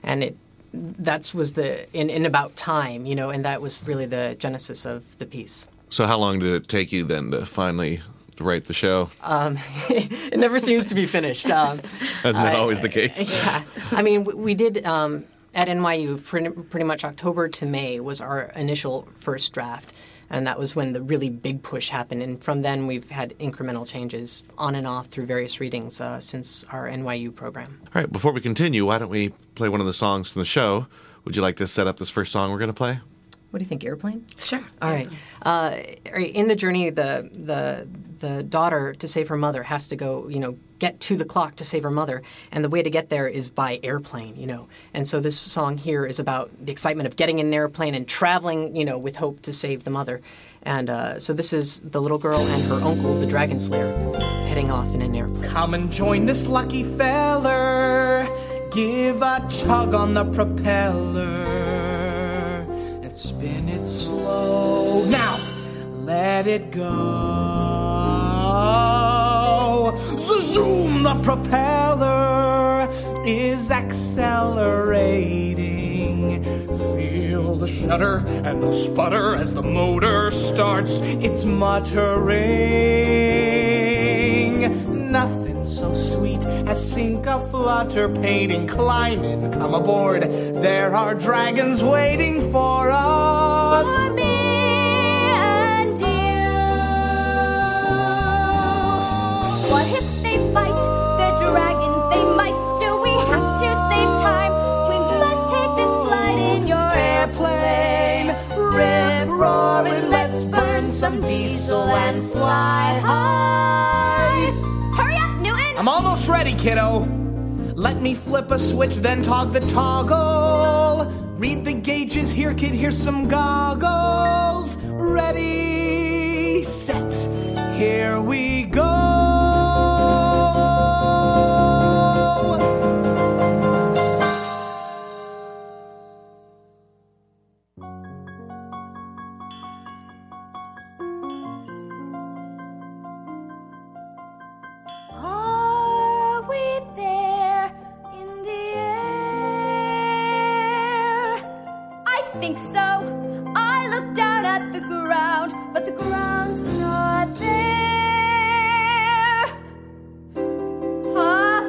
and it that was the in, in about time, you know, and that was really the genesis of the piece. so, how long did it take you then to finally write the show? Um, *laughs* it never seems to be finished. Um, *laughs* Isn't that I- always the case? yeah. I mean, we, we did um, at NYU pretty, pretty much October to May was our initial first draft. And that was when the really big push happened. And from then, we've had incremental changes on and off through various readings uh, since our NYU program. All right, before we continue, why don't we play one of the songs from the show? Would you like to set up this first song we're going to play? What do you think, Airplane? Sure. All right. Uh, all right, in the journey, the the the daughter to save her mother has to go, you know, get to the clock to save her mother, and the way to get there is by airplane, you know. And so this song here is about the excitement of getting in an airplane and traveling, you know, with hope to save the mother. And uh, so this is the little girl and her uncle, the Dragon Slayer, heading off in an airplane. Come and join this lucky feller. Give a tug on the propeller and spin it slow. Now, let it go. Zoom, the propeller is accelerating. Feel the shudder and the sputter as the motor starts. It's muttering. Nothing so sweet as sink a flutter painting. Climb in, come aboard. There are dragons waiting for us. For me. What if they fight? They're dragons. They might still. We have to save time. We must take this flight in your airplane. Rip roaring, let's burn some diesel and fly high. Hurry up, Newton. I'm almost ready, kiddo. Let me flip a switch, then tog the toggle. Read the gauges here, kid. Here's some goggles. Ready, set, here we go. Think so. I look down at the ground, but the ground's not there. Huh?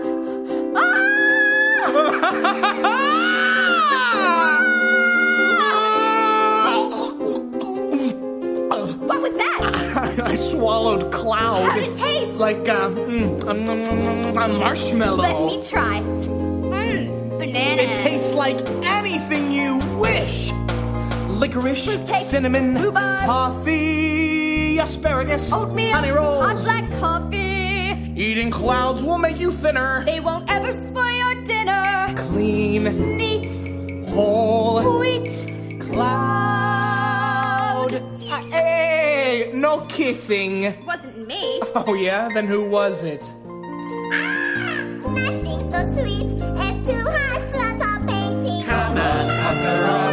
What was that? *laughs* I swallowed cloud. How'd it taste? Like uh, mm, um, um, um, a marshmallow. Let me try. Mmm, banana. It tastes like anything you wish. Licorice, cinnamon, toffee, asparagus, Oatmeal, honey rolls. hot black coffee. Eating clouds will make you thinner. They won't ever spoil your dinner. Clean, Neat, whole, wheat, cloud. Uh, Hey, no kissing. wasn't me. Oh yeah, then who was it? Nothing so sweet as two hearts flutter painting. Come on,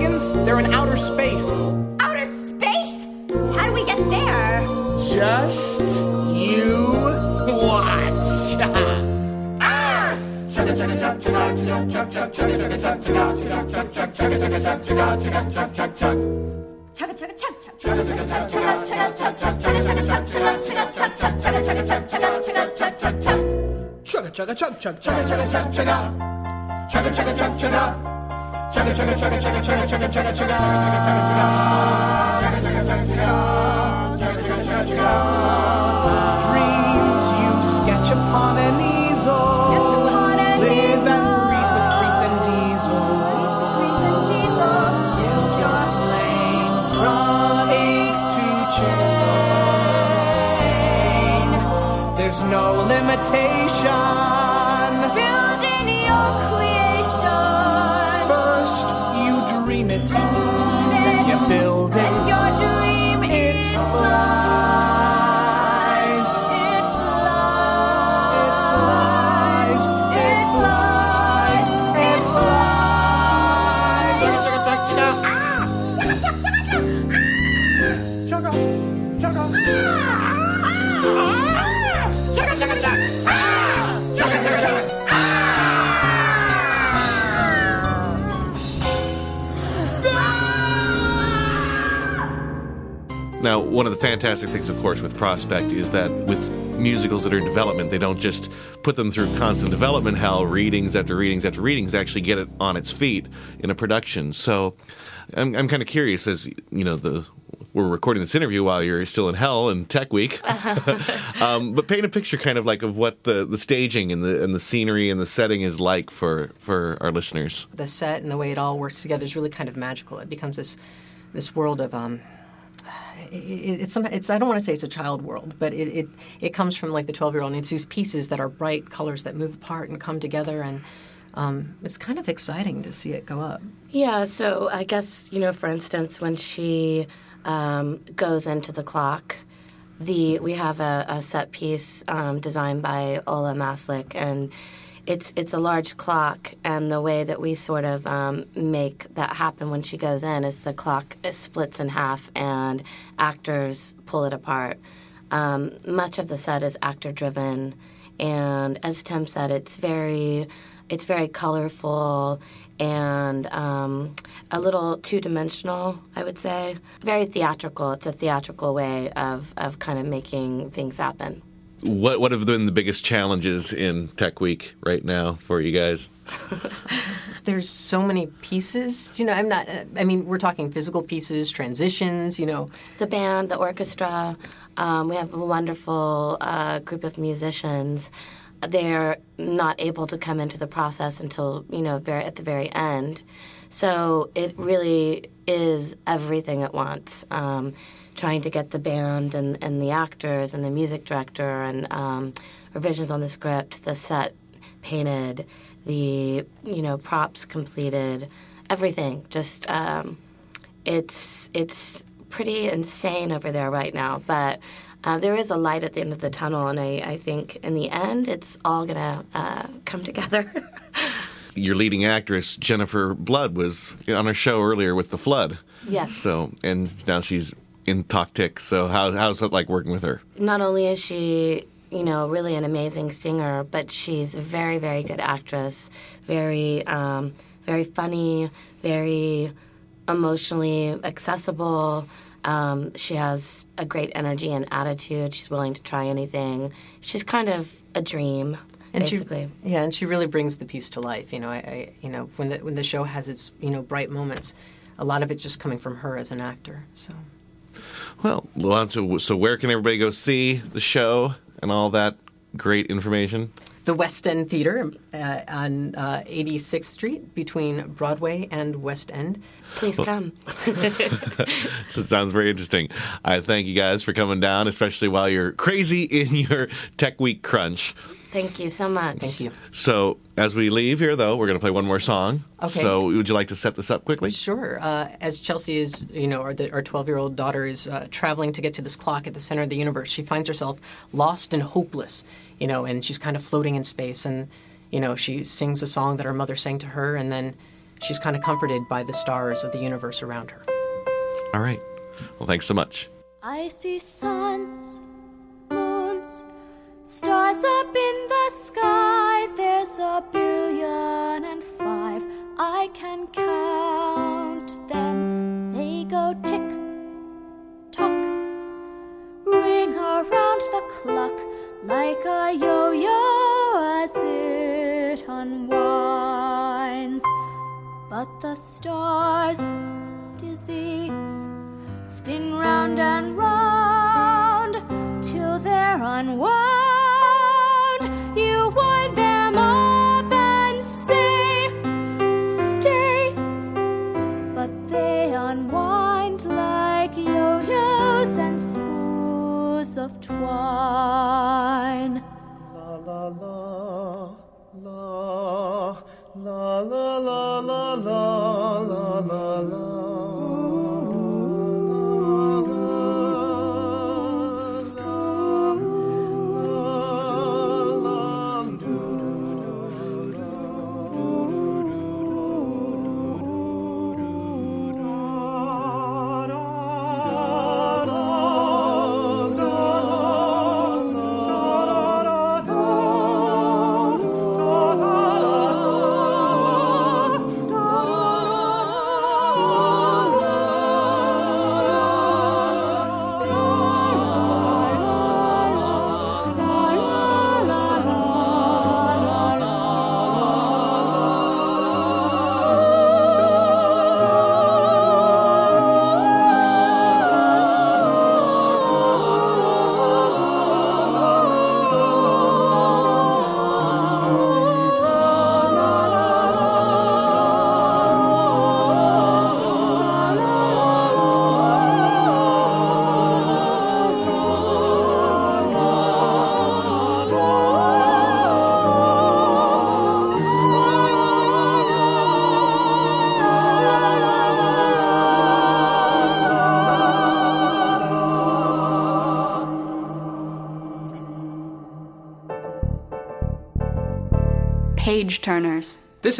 dragons, they're in outer space. Outer space? How do we get there? Just you watch. Ah! *laughs* Chugga chugga chug chug chugga chugga chug chugga chugga chug chug chugga chugga chug chugga chugga chug chug chugga chugga chug chugga chugga chug chug chug. Chugga chugga chug chug chugga chugga chug chugga. Chugga chugga chug chugga. Chugga chugga chugga chugga chugga chugga chugga chugga. Chugga chugga chug chugga. Chugga chugga chug chugga. Dreams you sketch upon an easel. Sketch upon an Live and breathe with grease and diesel. Grease and diesel. Build your plane from ink to chain. There's no limitation. Building your creation. You one of the fantastic things, of course, with Prospect is that with musicals that are in development, they don't just put them through constant development hell, readings after readings after readings, they actually get it on its feet in a production. So I'm, I'm kind of curious as, you know, the we're recording this interview while you're still in hell and Tech Week. *laughs* *laughs* um, but paint a picture kind of like of what the, the staging and the and the scenery and the setting is like for, for our listeners. The set and the way it all works together is really kind of magical. It becomes this this world of um, it, it's some, it's I don't want to say it's a child world, but it, it it comes from like the twelve year old. and It's these pieces that are bright colors that move apart and come together, and um, it's kind of exciting to see it go up. Yeah, so I guess, you know, for instance, when she um, goes into the clock, the we have a, a set piece um, designed by Ola Maslik, and it's it's a large clock, and the way that we sort of um, make that happen when she goes in is the clock splits in half, and actors pull it apart. Um, much of the set is actor driven, and as Tim said, it's very it's very colorful and um, a little two dimensional, I would say. Very theatrical. It's a theatrical way of, of kind of making things happen. What what have been the biggest challenges in Tech Week right now for you guys? *laughs* There's so many pieces. You know, I'm not. I mean, we're talking physical pieces, transitions. You know, the band, the orchestra. Um, we have a wonderful uh, group of musicians. They're not able to come into the process until you know very at the very end. So it really is everything at once. Um, trying to get the band and, and the actors and the music director and um, revisions on the script, the set painted, the you know props completed, everything. Just um, it's it's pretty insane over there right now, but. Uh, there is a light at the end of the tunnel, and I, I think in the end, it's all gonna uh, come together. *laughs* Your leading actress Jennifer Blood was on a show earlier with the flood. Yes. So and now she's in Tock Tick. So how, how's it like working with her? Not only is she, you know, really an amazing singer, but she's a very, very good actress. Very, um, very funny. Very emotionally accessible. Um, she has a great energy and attitude. She's willing to try anything. She's kind of a dream, and basically. She, yeah, and she really brings the piece to life. You know, I, I, you know, when the when the show has its you know bright moments, a lot of it's just coming from her as an actor. So. Well, so where can everybody go see the show and all that great information? The West End Theater uh, on uh, 86th Street between Broadway and West End. Please come. *laughs* *laughs* so it sounds very interesting. I thank you guys for coming down, especially while you're crazy in your Tech Week crunch. Thank you so much. Thank you. So, as we leave here, though, we're going to play one more song. Okay. So, would you like to set this up quickly? Sure. Uh, as Chelsea is, you know, our, our 12-year-old daughter is uh, traveling to get to this clock at the center of the universe, she finds herself lost and hopeless, you know, and she's kind of floating in space. And, you know, she sings a song that her mother sang to her, and then she's kind of comforted by the stars of the universe around her. All right. Well, thanks so much. I see suns, moons, Stars up in the sky, there's a billion and five. I can count them. They go tick tock, ring around the clock like a yo yo as it unwinds. But the stars, dizzy, spin round and round till they're unwound. Unwind like yo yo's and spools of twine. La la la la la la la la la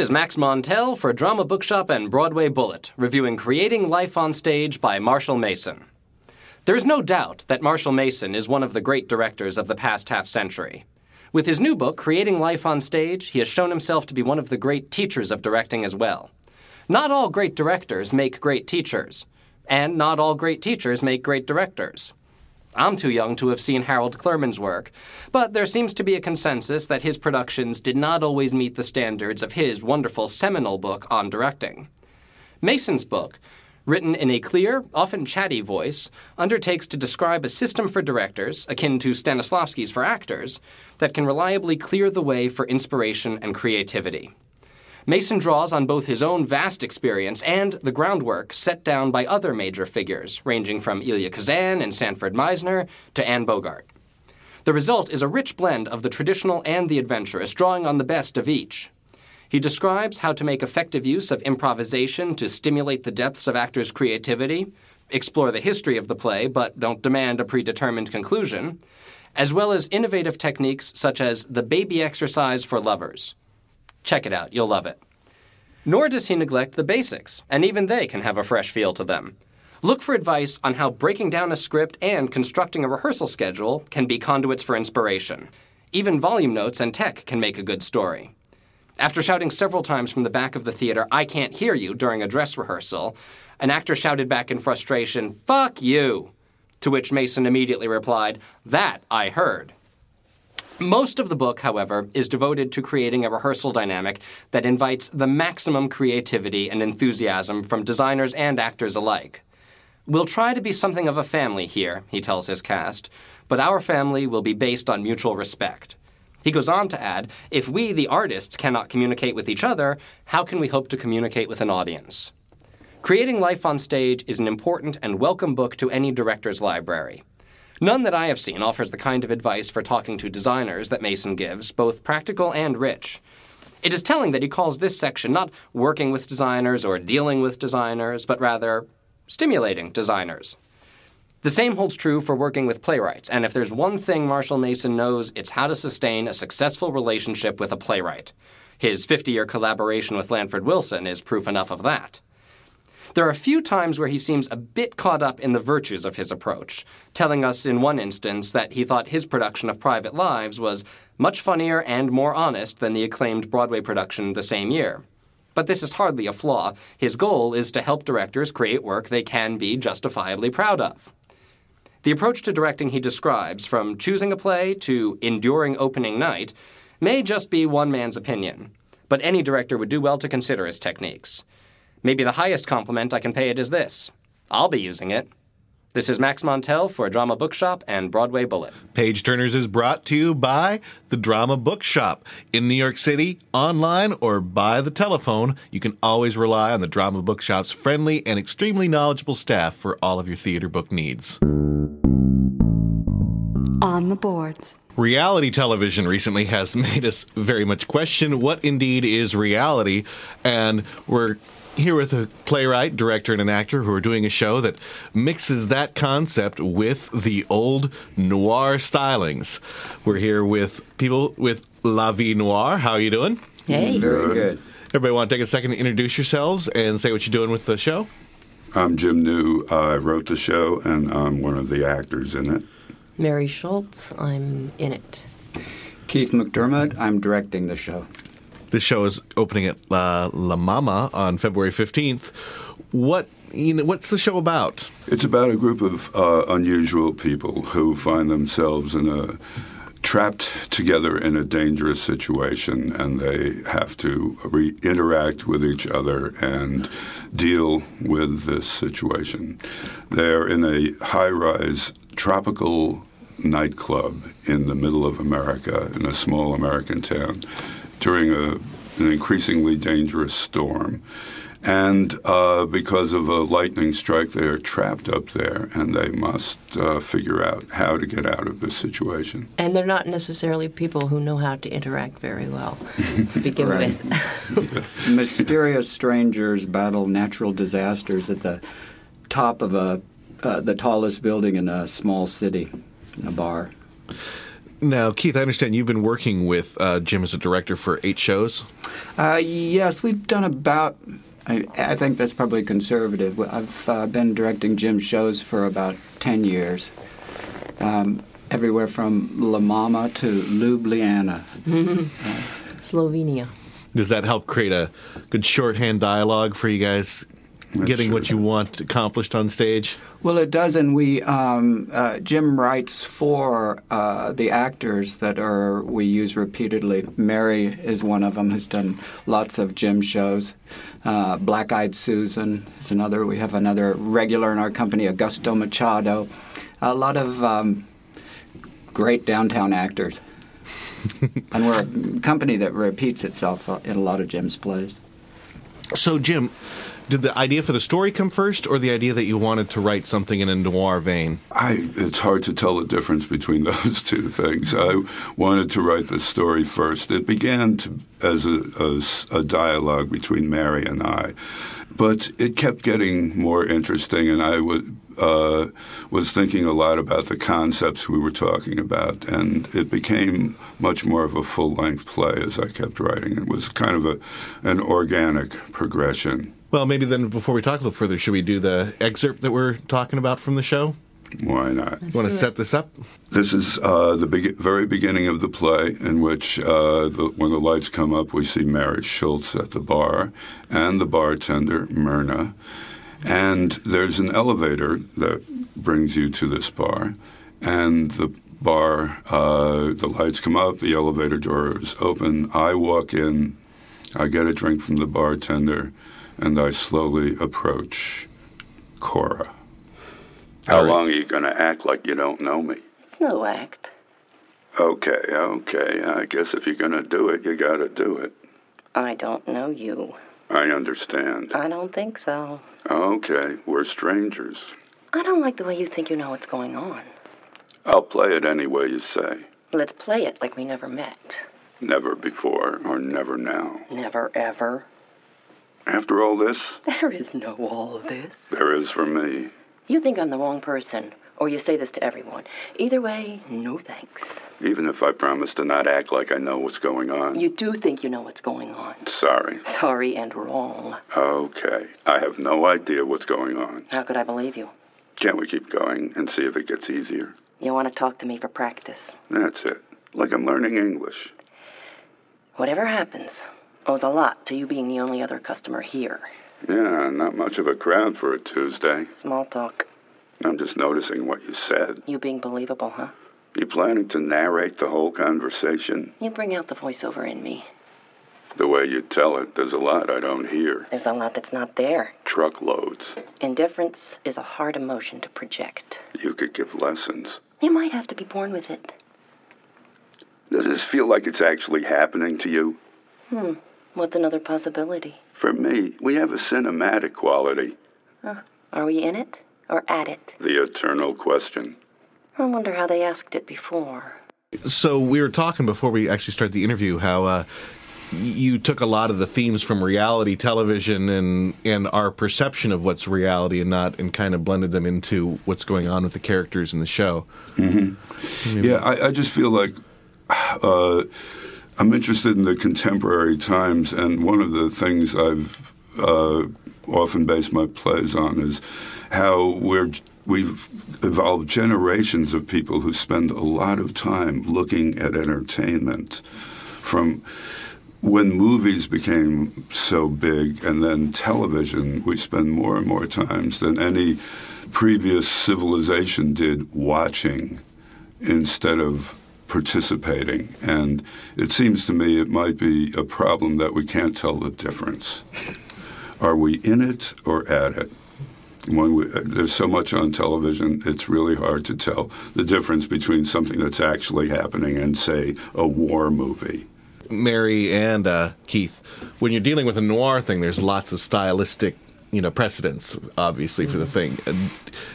This is Max Montel for Drama Bookshop and Broadway Bullet, reviewing Creating Life on Stage by Marshall Mason. There is no doubt that Marshall Mason is one of the great directors of the past half century. With his new book, Creating Life on Stage, he has shown himself to be one of the great teachers of directing as well. Not all great directors make great teachers, and not all great teachers make great directors. I'm too young to have seen Harold Clurman's work, but there seems to be a consensus that his productions did not always meet the standards of his wonderful seminal book on directing. Mason's book, written in a clear, often chatty voice, undertakes to describe a system for directors, akin to Stanislavski's for actors, that can reliably clear the way for inspiration and creativity. Mason draws on both his own vast experience and the groundwork set down by other major figures, ranging from Elia Kazan and Sanford Meisner to Anne Bogart. The result is a rich blend of the traditional and the adventurous, drawing on the best of each. He describes how to make effective use of improvisation to stimulate the depths of actors' creativity, explore the history of the play but don't demand a predetermined conclusion, as well as innovative techniques such as the baby exercise for lovers. Check it out, you'll love it. Nor does he neglect the basics, and even they can have a fresh feel to them. Look for advice on how breaking down a script and constructing a rehearsal schedule can be conduits for inspiration. Even volume notes and tech can make a good story. After shouting several times from the back of the theater, I can't hear you, during a dress rehearsal, an actor shouted back in frustration, Fuck you! To which Mason immediately replied, That I heard. Most of the book, however, is devoted to creating a rehearsal dynamic that invites the maximum creativity and enthusiasm from designers and actors alike. We'll try to be something of a family here, he tells his cast, but our family will be based on mutual respect. He goes on to add if we, the artists, cannot communicate with each other, how can we hope to communicate with an audience? Creating Life on Stage is an important and welcome book to any director's library. None that I have seen offers the kind of advice for talking to designers that Mason gives, both practical and rich. It is telling that he calls this section not working with designers or dealing with designers, but rather stimulating designers. The same holds true for working with playwrights, and if there's one thing Marshall Mason knows, it's how to sustain a successful relationship with a playwright. His 50 year collaboration with Lanford Wilson is proof enough of that. There are a few times where he seems a bit caught up in the virtues of his approach, telling us in one instance that he thought his production of Private Lives was much funnier and more honest than the acclaimed Broadway production the same year. But this is hardly a flaw. His goal is to help directors create work they can be justifiably proud of. The approach to directing he describes, from choosing a play to enduring opening night, may just be one man's opinion, but any director would do well to consider his techniques. Maybe the highest compliment I can pay it is this I'll be using it. This is Max Montel for Drama Bookshop and Broadway Bullet. Page Turners is brought to you by the Drama Bookshop in New York City, online or by the telephone. You can always rely on the Drama Bookshop's friendly and extremely knowledgeable staff for all of your theater book needs. On the boards. Reality television recently has *laughs* made us very much question what indeed is reality, and we're here with a playwright, director, and an actor who are doing a show that mixes that concept with the old noir stylings. We're here with people with La Vie Noire. How are you doing? Hey. Very good. Everybody want to take a second to introduce yourselves and say what you're doing with the show? I'm Jim Neu. I wrote the show, and I'm one of the actors in it. Mary Schultz, I'm in it. Keith McDermott, I'm directing the show. This show is opening at La, La Mama on February 15th. What you know, what's the show about? It's about a group of uh, unusual people who find themselves in a trapped together in a dangerous situation, and they have to re- interact with each other and deal with this situation. They're in a high-rise tropical nightclub in the middle of America, in a small American town, during a, an increasingly dangerous storm. And uh, because of a lightning strike, they are trapped up there, and they must uh, figure out how to get out of this situation. And they're not necessarily people who know how to interact very well to *laughs* begin with. *laughs* Mysterious strangers battle natural disasters at the top of a uh, the tallest building in a small city, in a bar. Now, Keith, I understand you've been working with uh, Jim as a director for eight shows. Uh, yes, we've done about. I, I think that's probably conservative. I've uh, been directing Jim's shows for about ten years, um, everywhere from La Mama to Ljubljana. *laughs* Slovenia. Does that help create a good shorthand dialogue for you guys getting what you want accomplished on stage? Well, it does, and we um, uh, Jim writes for uh, the actors that are we use repeatedly. Mary is one of them who's done lots of Jim shows. Uh, Black Eyed Susan is another. We have another regular in our company, Augusto Machado. A lot of um, great downtown actors, *laughs* and we're a company that repeats itself in a lot of Jim's plays. So, Jim, did the idea for the story come first, or the idea that you wanted to write something in a noir vein? I, it's hard to tell the difference between *laughs* those two things. I wanted to write the story first. It began to, as a, a dialogue between Mary and I, but it kept getting more interesting, and I was. Uh, was thinking a lot about the concepts we were talking about, and it became much more of a full length play as I kept writing. It was kind of a, an organic progression. Well, maybe then before we talk a little further, should we do the excerpt that we're talking about from the show? Why not? You want to set this up? This is uh, the be- very beginning of the play, in which uh, the, when the lights come up, we see Mary Shultz at the bar and the bartender, Myrna. And there's an elevator that brings you to this bar, and the bar, uh, the lights come up, the elevator door is open. I walk in, I get a drink from the bartender, and I slowly approach Cora. How long are you going to act like you don't know me? It's no act. Okay, okay. I guess if you're going to do it, you got to do it. I don't know you. I understand. I don't think so. Okay, we're strangers. I don't like the way you think you know what's going on. I'll play it any way you say. Let's play it like we never met. Never before or never now. Never ever. After all this, There is no all this. there is for me. You think I'm the wrong person, or you say this to everyone. Either way, no thanks. Even if I promise to not act like I know what's going on. You do think you know what's going on. Sorry. Sorry and wrong. Okay. I have no idea what's going on. How could I believe you? Can't we keep going and see if it gets easier? You want to talk to me for practice. That's it. Like I'm learning English. Whatever happens owes a lot to you being the only other customer here. Yeah, not much of a crowd for a Tuesday. Small talk. I'm just noticing what you said. You being believable, huh? You planning to narrate the whole conversation? You bring out the voiceover in me. The way you tell it, there's a lot I don't hear. There's a lot that's not there. Truckloads. Indifference is a hard emotion to project. You could give lessons. You might have to be born with it. Does this feel like it's actually happening to you? Hmm. What's another possibility? For me, we have a cinematic quality. Huh. Are we in it or at it? The eternal question. I wonder how they asked it before. So we were talking before we actually started the interview how uh, you took a lot of the themes from reality television and and our perception of what's reality and not, and kind of blended them into what's going on with the characters in the show. Mm-hmm. Yeah, I, I just feel like uh, I'm interested in the contemporary times, and one of the things I've uh, often based my plays on is how we're we've evolved generations of people who spend a lot of time looking at entertainment from when movies became so big and then television we spend more and more times than any previous civilization did watching instead of participating. And it seems to me it might be a problem that we can't tell the difference. Are we in it or at it? When we, there's so much on television, it's really hard to tell the difference between something that's actually happening and, say, a war movie. Mary and uh, Keith, when you're dealing with a noir thing, there's lots of stylistic, you know, precedents, obviously, for the thing.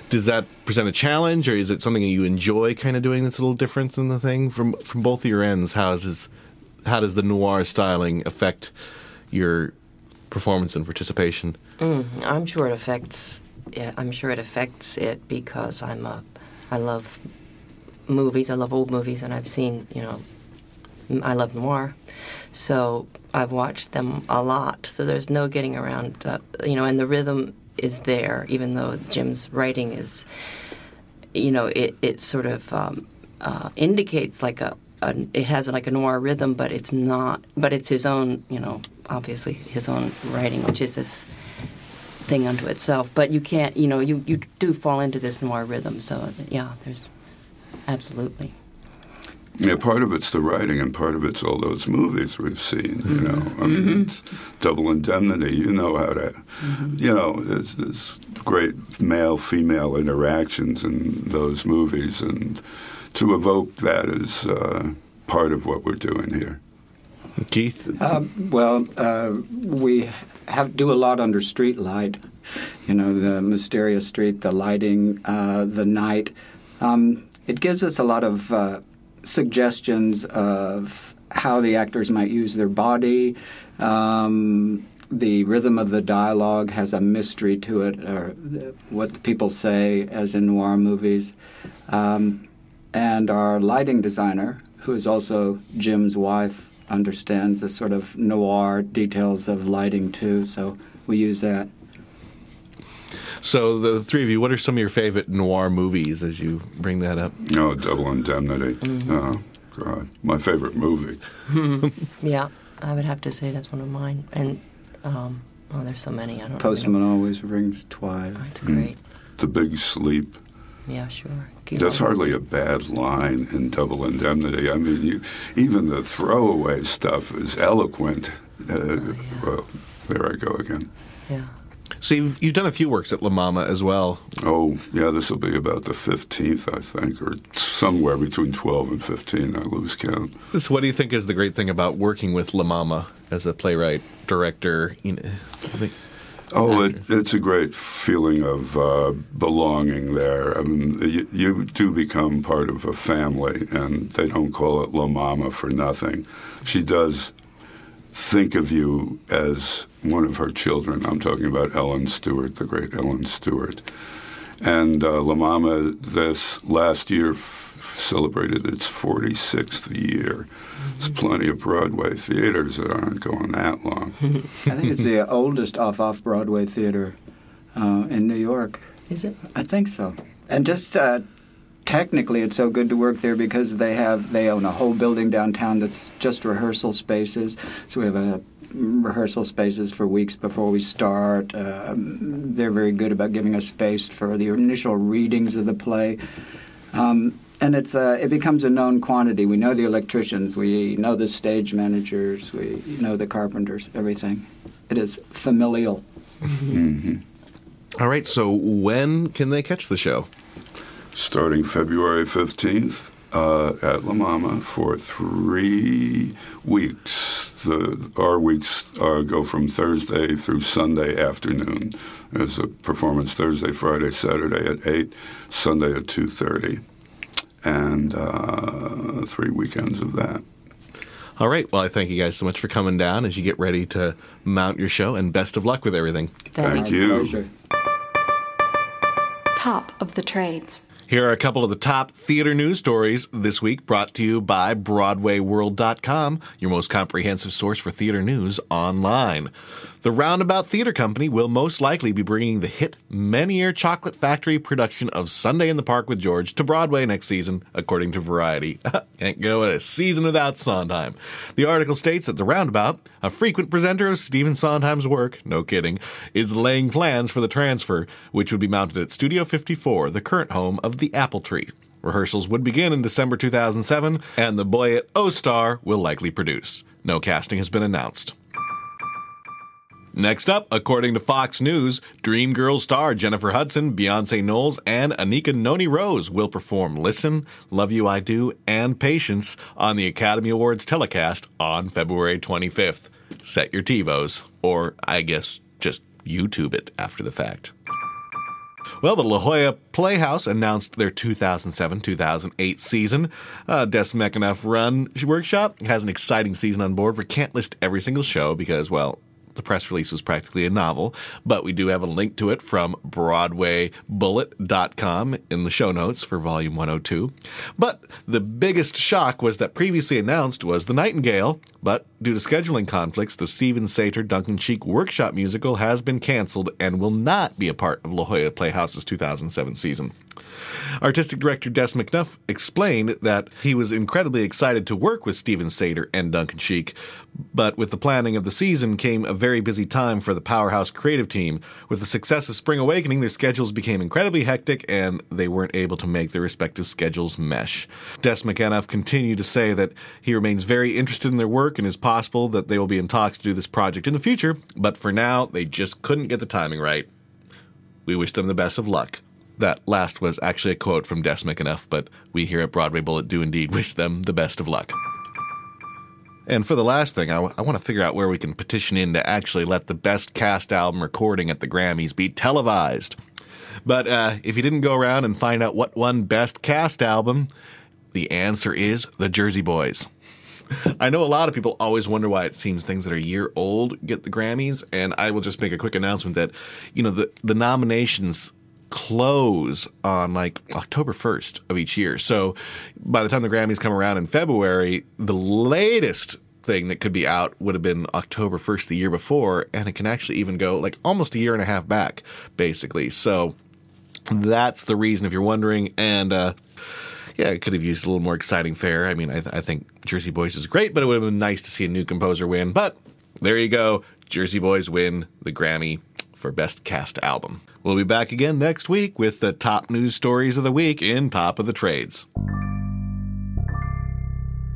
Does that present a challenge, or is it something that you enjoy, kind of doing that's a little different than the thing from from both of your ends? How does how does the noir styling affect your performance and participation? Mm, I'm sure it affects. Yeah, I'm sure it affects it because I'm a. I love movies. I love old movies, and I've seen, you know, I love noir. So I've watched them a lot. So there's no getting around, that, you know, and the rhythm is there, even though Jim's writing is, you know, it, it sort of um, uh, indicates like a, a, it has like a noir rhythm, but it's not, but it's his own, you know, obviously his own writing, which is this thing unto itself. But you can't, you know, you, you do fall into this noir rhythm. So yeah, there's absolutely. Yeah, part of it's the writing, and part of it's all those movies we've seen. You know, I mean, Mhm. it's Double Indemnity. You know how to, you know, there's, there's great male-female interactions in those movies, and to evoke that is uh, part of what we're doing here. Keith? Um, well, uh, we have do a lot under street light. You know, the mysterious street, the lighting, uh, the night. Um, it gives us a lot of uh, suggestions of how the actors might use their body. Um, the rhythm of the dialogue has a mystery to it, or what the people say, as in noir movies. Um, and our lighting designer, who is also Jim's wife, understands the sort of noir details of lighting too. So we use that. So the three of you, what are some of your favorite noir movies as you bring that up? No, Double Indemnity. Mhm. Oh, God. My favorite movie. *laughs* yeah, I would have to say that's one of mine. And um, oh, there's so many. I don't. Postman always rings twice. That's great. The Big Sleep. Yeah, sure. Keep That's on. hardly a bad line in Double Indemnity. I mean, you, even the throwaway stuff is eloquent. Uh, Well, there I go again. Yeah. So you've, you've done a few works at La Mama as well. Oh, yeah, this will be about the 15th, I think, or somewhere between 12 and 15. I lose count. So what do you think is the great thing about working with La Mama as a playwright, director? You know, I think- Oh, it, it's a great feeling of uh, belonging there. I mean, you, you do become part of a family, and they don't call it La Mama for nothing. She does think of you as one of her children. I'm talking about Ellen Stewart, the great Ellen Stewart. And uh, La Mama this last year f- celebrated its 46th year. There's plenty of Broadway theaters that aren't going that long. *laughs* I think it's the oldest off off Broadway theater uh, in New York. Is it? I think so. And just uh, technically, it's so good to work there because they have they own a whole building downtown that's just rehearsal spaces. So we have a rehearsal spaces for weeks before we start. Um, they're very good about giving us space for the initial readings of the play. Um, and it's uh, it becomes a known quantity. We know the electricians, we know the stage managers, we know the carpenters, everything. It is familial. hmm All right. So when can they catch the show? starting February 15th uh, at La Mama for three weeks. The, our weeks uh, go from Thursday through Sunday afternoon. There's a performance Thursday, Friday, Saturday at 8, Sunday at 2.30, and uh, three weekends of that. All right. Well, I thank you guys so much for coming down as you get ready to mount your show, and best of luck with everything. Thank you. Top of the trades. Here are a couple of the top theater news stories this week brought to you by BroadwayWorld.com, your most comprehensive source for theater news online. The Roundabout Theater Company will most likely be bringing the hit Menier Chocolate Factory production of Sunday in the Park with George to Broadway next season, according to Variety. *laughs* Can't go a season without Sondheim. The article states that The Roundabout, a frequent presenter of Stephen Sondheim's work, no kidding, is laying plans for the transfer, which would be mounted at Studio 54, the current home of the Apple Tree. Rehearsals would begin in December 2007, and the Boyett Ostar will likely produce. No casting has been announced. Next up, according to Fox News, Dreamgirls star Jennifer Hudson, Beyonce Knowles, and Anika Noni Rose will perform Listen, Love You I Do, and Patience on the Academy Awards telecast on February 25th. Set your TiVos, or I guess just YouTube it after the fact. Well, the La Jolla Playhouse announced their 2007 2008 season. Uh, Des McAnuff Run Workshop has an exciting season on board. We can't list every single show because, well, The press release was practically a novel, but we do have a link to it from BroadwayBullet.com in the show notes for Volume 102. But the biggest shock was that previously announced was The Nightingale, but due to scheduling conflicts, the Steven Sater Duncan Sheik workshop musical has been canceled and will not be a part of La Jolla Playhouse's 2007 season. Artistic director Des McAnuff explained that he was incredibly excited to work with Steven Sater and Duncan Sheik, but with the planning of the season came a very busy time for the Powerhouse creative team. With the success of Spring Awakening, their schedules became incredibly hectic and they weren't able to make their respective schedules mesh. Des McAnuff continued to say that he remains very interested in their work and is possible that they will be in talks to do this project in the future, but for now, they just couldn't get the timing right. We wish them the best of luck. That last was actually a quote from Des McAnuff, but we here at Broadway Bullet do indeed wish them the best of luck. And for the last thing, I, w- I want to figure out where we can petition in to actually let the best cast album recording at the Grammys be televised. But uh, if you didn't go around and find out what won Best Cast Album, the answer is The Jersey Boys. I know a lot of people always wonder why it seems things that are year old get the Grammys, and I will just make a quick announcement that, you know, the, the nominations close on like October 1st of each year. So by the time the Grammys come around in February, the latest thing that could be out would have been October 1st the year before, and it can actually even go like almost a year and a half back, basically. So that's the reason if you're wondering. And, uh, yeah, it could have used a little more exciting fare. I mean, I, th- I think Jersey Boys is great, but it would have been nice to see a new composer win. But there you go. Jersey Boys win the Grammy for Best Cast Album. We'll be back again next week with the top news stories of the week in Top of the Trades.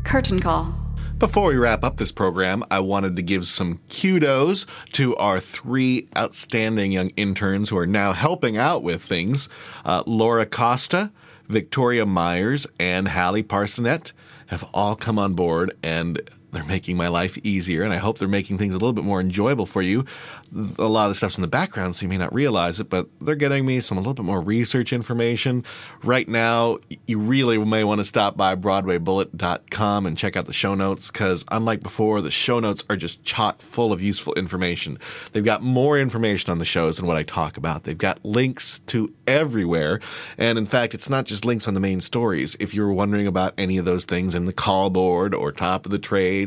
Curtain call. Before we wrap up this program, I wanted to give some kudos to our three outstanding young interns who are now helping out with things. Uh, Laura Costa, Victoria Myers, and Hallie Parsonet have all come on board and they're making my life easier, and I hope they're making things a little bit more enjoyable for you. A lot of the stuff's in the background, so you may not realize it, but they're getting me some a little bit more research information. Right now, you really may want to stop by BroadwayBullet.com and check out the show notes, because unlike before, the show notes are just chock full of useful information. They've got more information on the shows than what I talk about. They've got links to everywhere, and in fact, it's not just links on the main stories. If you were wondering about any of those things in the call board or top of the trade,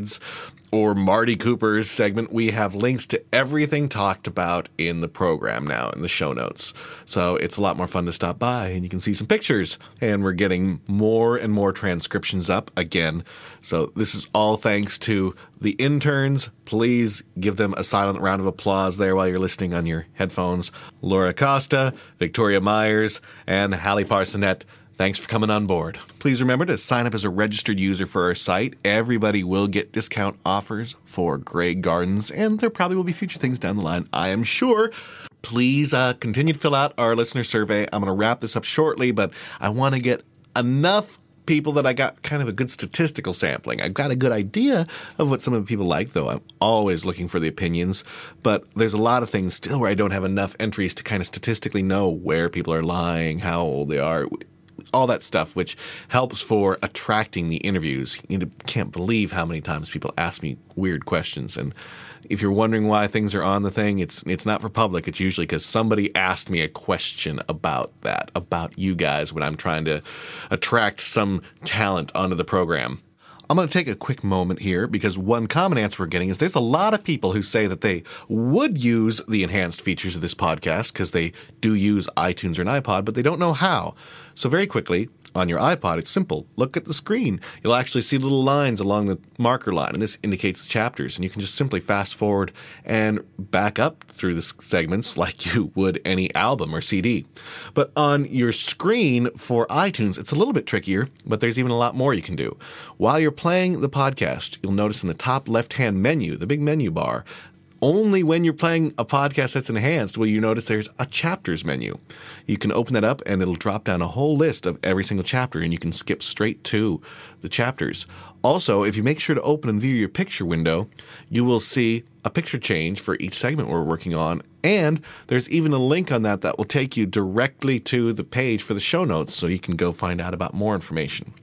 or Marty Cooper's segment, we have links to everything talked about in the program now in the show notes. So it's a lot more fun to stop by and you can see some pictures. And we're getting more and more transcriptions up again. So this is all thanks to the interns. Please give them a silent round of applause there while you're listening on your headphones. Laura Costa, Victoria Myers, and Hallie Parsonet. Thanks for coming on board. Please remember to sign up as a registered user for our site. Everybody will get discount offers for Grey Gardens, and there probably will be future things down the line, I am sure. Please uh, continue to fill out our listener survey. I'm going to wrap this up shortly, but I want to get enough people that I got kind of a good statistical sampling. I've got a good idea of what some of the people like, though. I'm always looking for the opinions, but there's a lot of things still where I don't have enough entries to kind of statistically know where people are lying, how old they are all that stuff, which helps for attracting the interviews. You can't believe how many times people ask me weird questions. And if you're wondering why things are on the thing, it's it's not for public. It's usually because somebody asked me a question about that, about you guys, when I'm trying to attract some talent onto the program. I'm going to take a quick moment here because one common answer we're getting is there's a lot of people who say that they would use the enhanced features of this podcast because they do use iTunes or an iPod, but they don't know how. So, very quickly, on your iPod, it's simple. Look at the screen. You'll actually see little lines along the marker line, and this indicates the chapters. And you can just simply fast forward and back up through the segments like you would any album or CD. But on your screen for iTunes, it's a little bit trickier, but there's even a lot more you can do. While you're playing the podcast, you'll notice in the top left hand menu, the big menu bar, only when you're playing a podcast that's enhanced will you notice there's a chapters menu. You can open that up and it'll drop down a whole list of every single chapter and you can skip straight to the chapters. Also, if you make sure to open and view your picture window, you will see a picture change for each segment we're working on. And there's even a link on that that will take you directly to the page for the show notes so you can go find out about more information.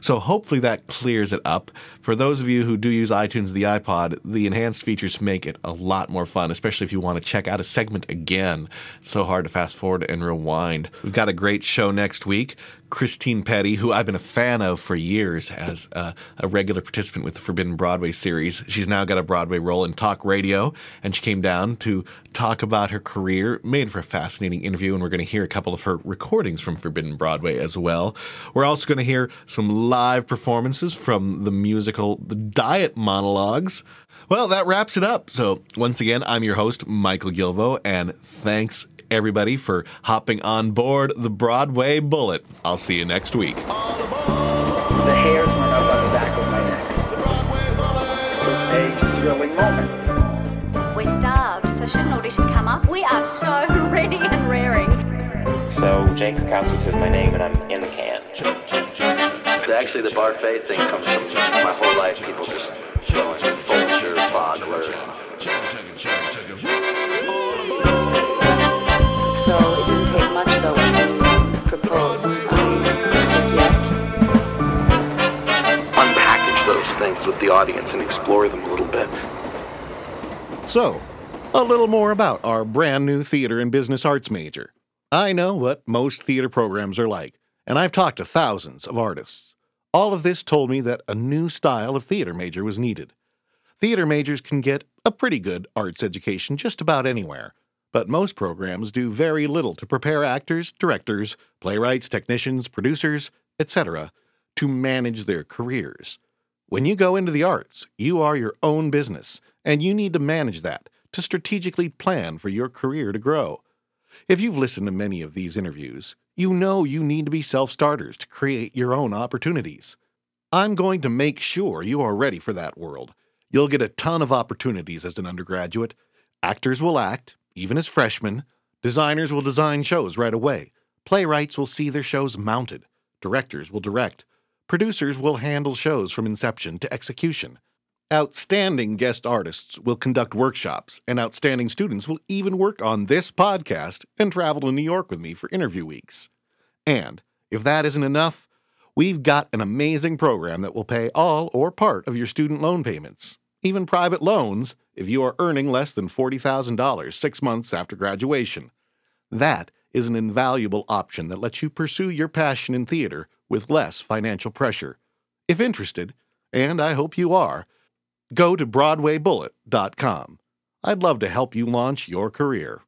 So hopefully that clears it up. For those of you who do use iTunes the iPod, the enhanced features make it a lot more fun, especially if you want to check out a segment again. It's so hard to fast forward and rewind. We've got a great show next week. Christine Pedi, who I've been a fan of for years as a, a, regular participant with the Forbidden Broadway series. She's now got a Broadway role in talk radio, and she came down to talk about her career. Made for a fascinating interview, and we're going to hear a couple of her recordings from Forbidden Broadway as well. We're also going to hear some live performances from the musical The Diet Monologues. Well, that wraps it up. So, once again, I'm your host, Michael Gilboe, and thanks everybody for hopping on board the Broadway Bullet. I'll see you next week. The hairs went up on the back of my neck. It was a thrilling moment. We're starved, so should an audition come up? We are so *laughs* ready and raring. So Jake Krakowski says my name and I'm in the can. Actually, the Barfay thing comes from my whole life. People just throwing Folger, Bogler. So it didn't take much though when you proposed. Um, Unpackage those things with the audience and explore them a little bit. So, a little more about our brand new theater and business arts major. I know what most theater programs are like, and I've talked to thousands of artists. All of this told me that a new style of theater major was needed. Theater majors can get a pretty good arts education just about anywhere, but most programs do very little to prepare actors, directors, playwrights, technicians, producers, etc., to manage their careers. When you go into the arts, you are your own business, and you need to manage that to strategically plan for your career to grow. If you've listened to many of these interviews, you know you need to be self starters to create your own opportunities. I'm going to make sure you are ready for that world. You'll get a ton of opportunities as an undergraduate. Actors will act, even as freshmen. Designers will design shows right away. Playwrights will see their shows mounted. Directors will direct. Producers will handle shows from inception to execution. Outstanding guest artists will conduct workshops, and outstanding students will even work on this podcast and travel to New York with me for interview weeks. And if that isn't enough, we've got an amazing program that will pay all or part of your student loan payments, even private loans if you are earning less than $40,000 six months after graduation. That is an invaluable option that lets you pursue your passion in theater with less financial pressure. If interested, and I hope you are, go to BroadwayBullet.com. I'd love to help you launch your career.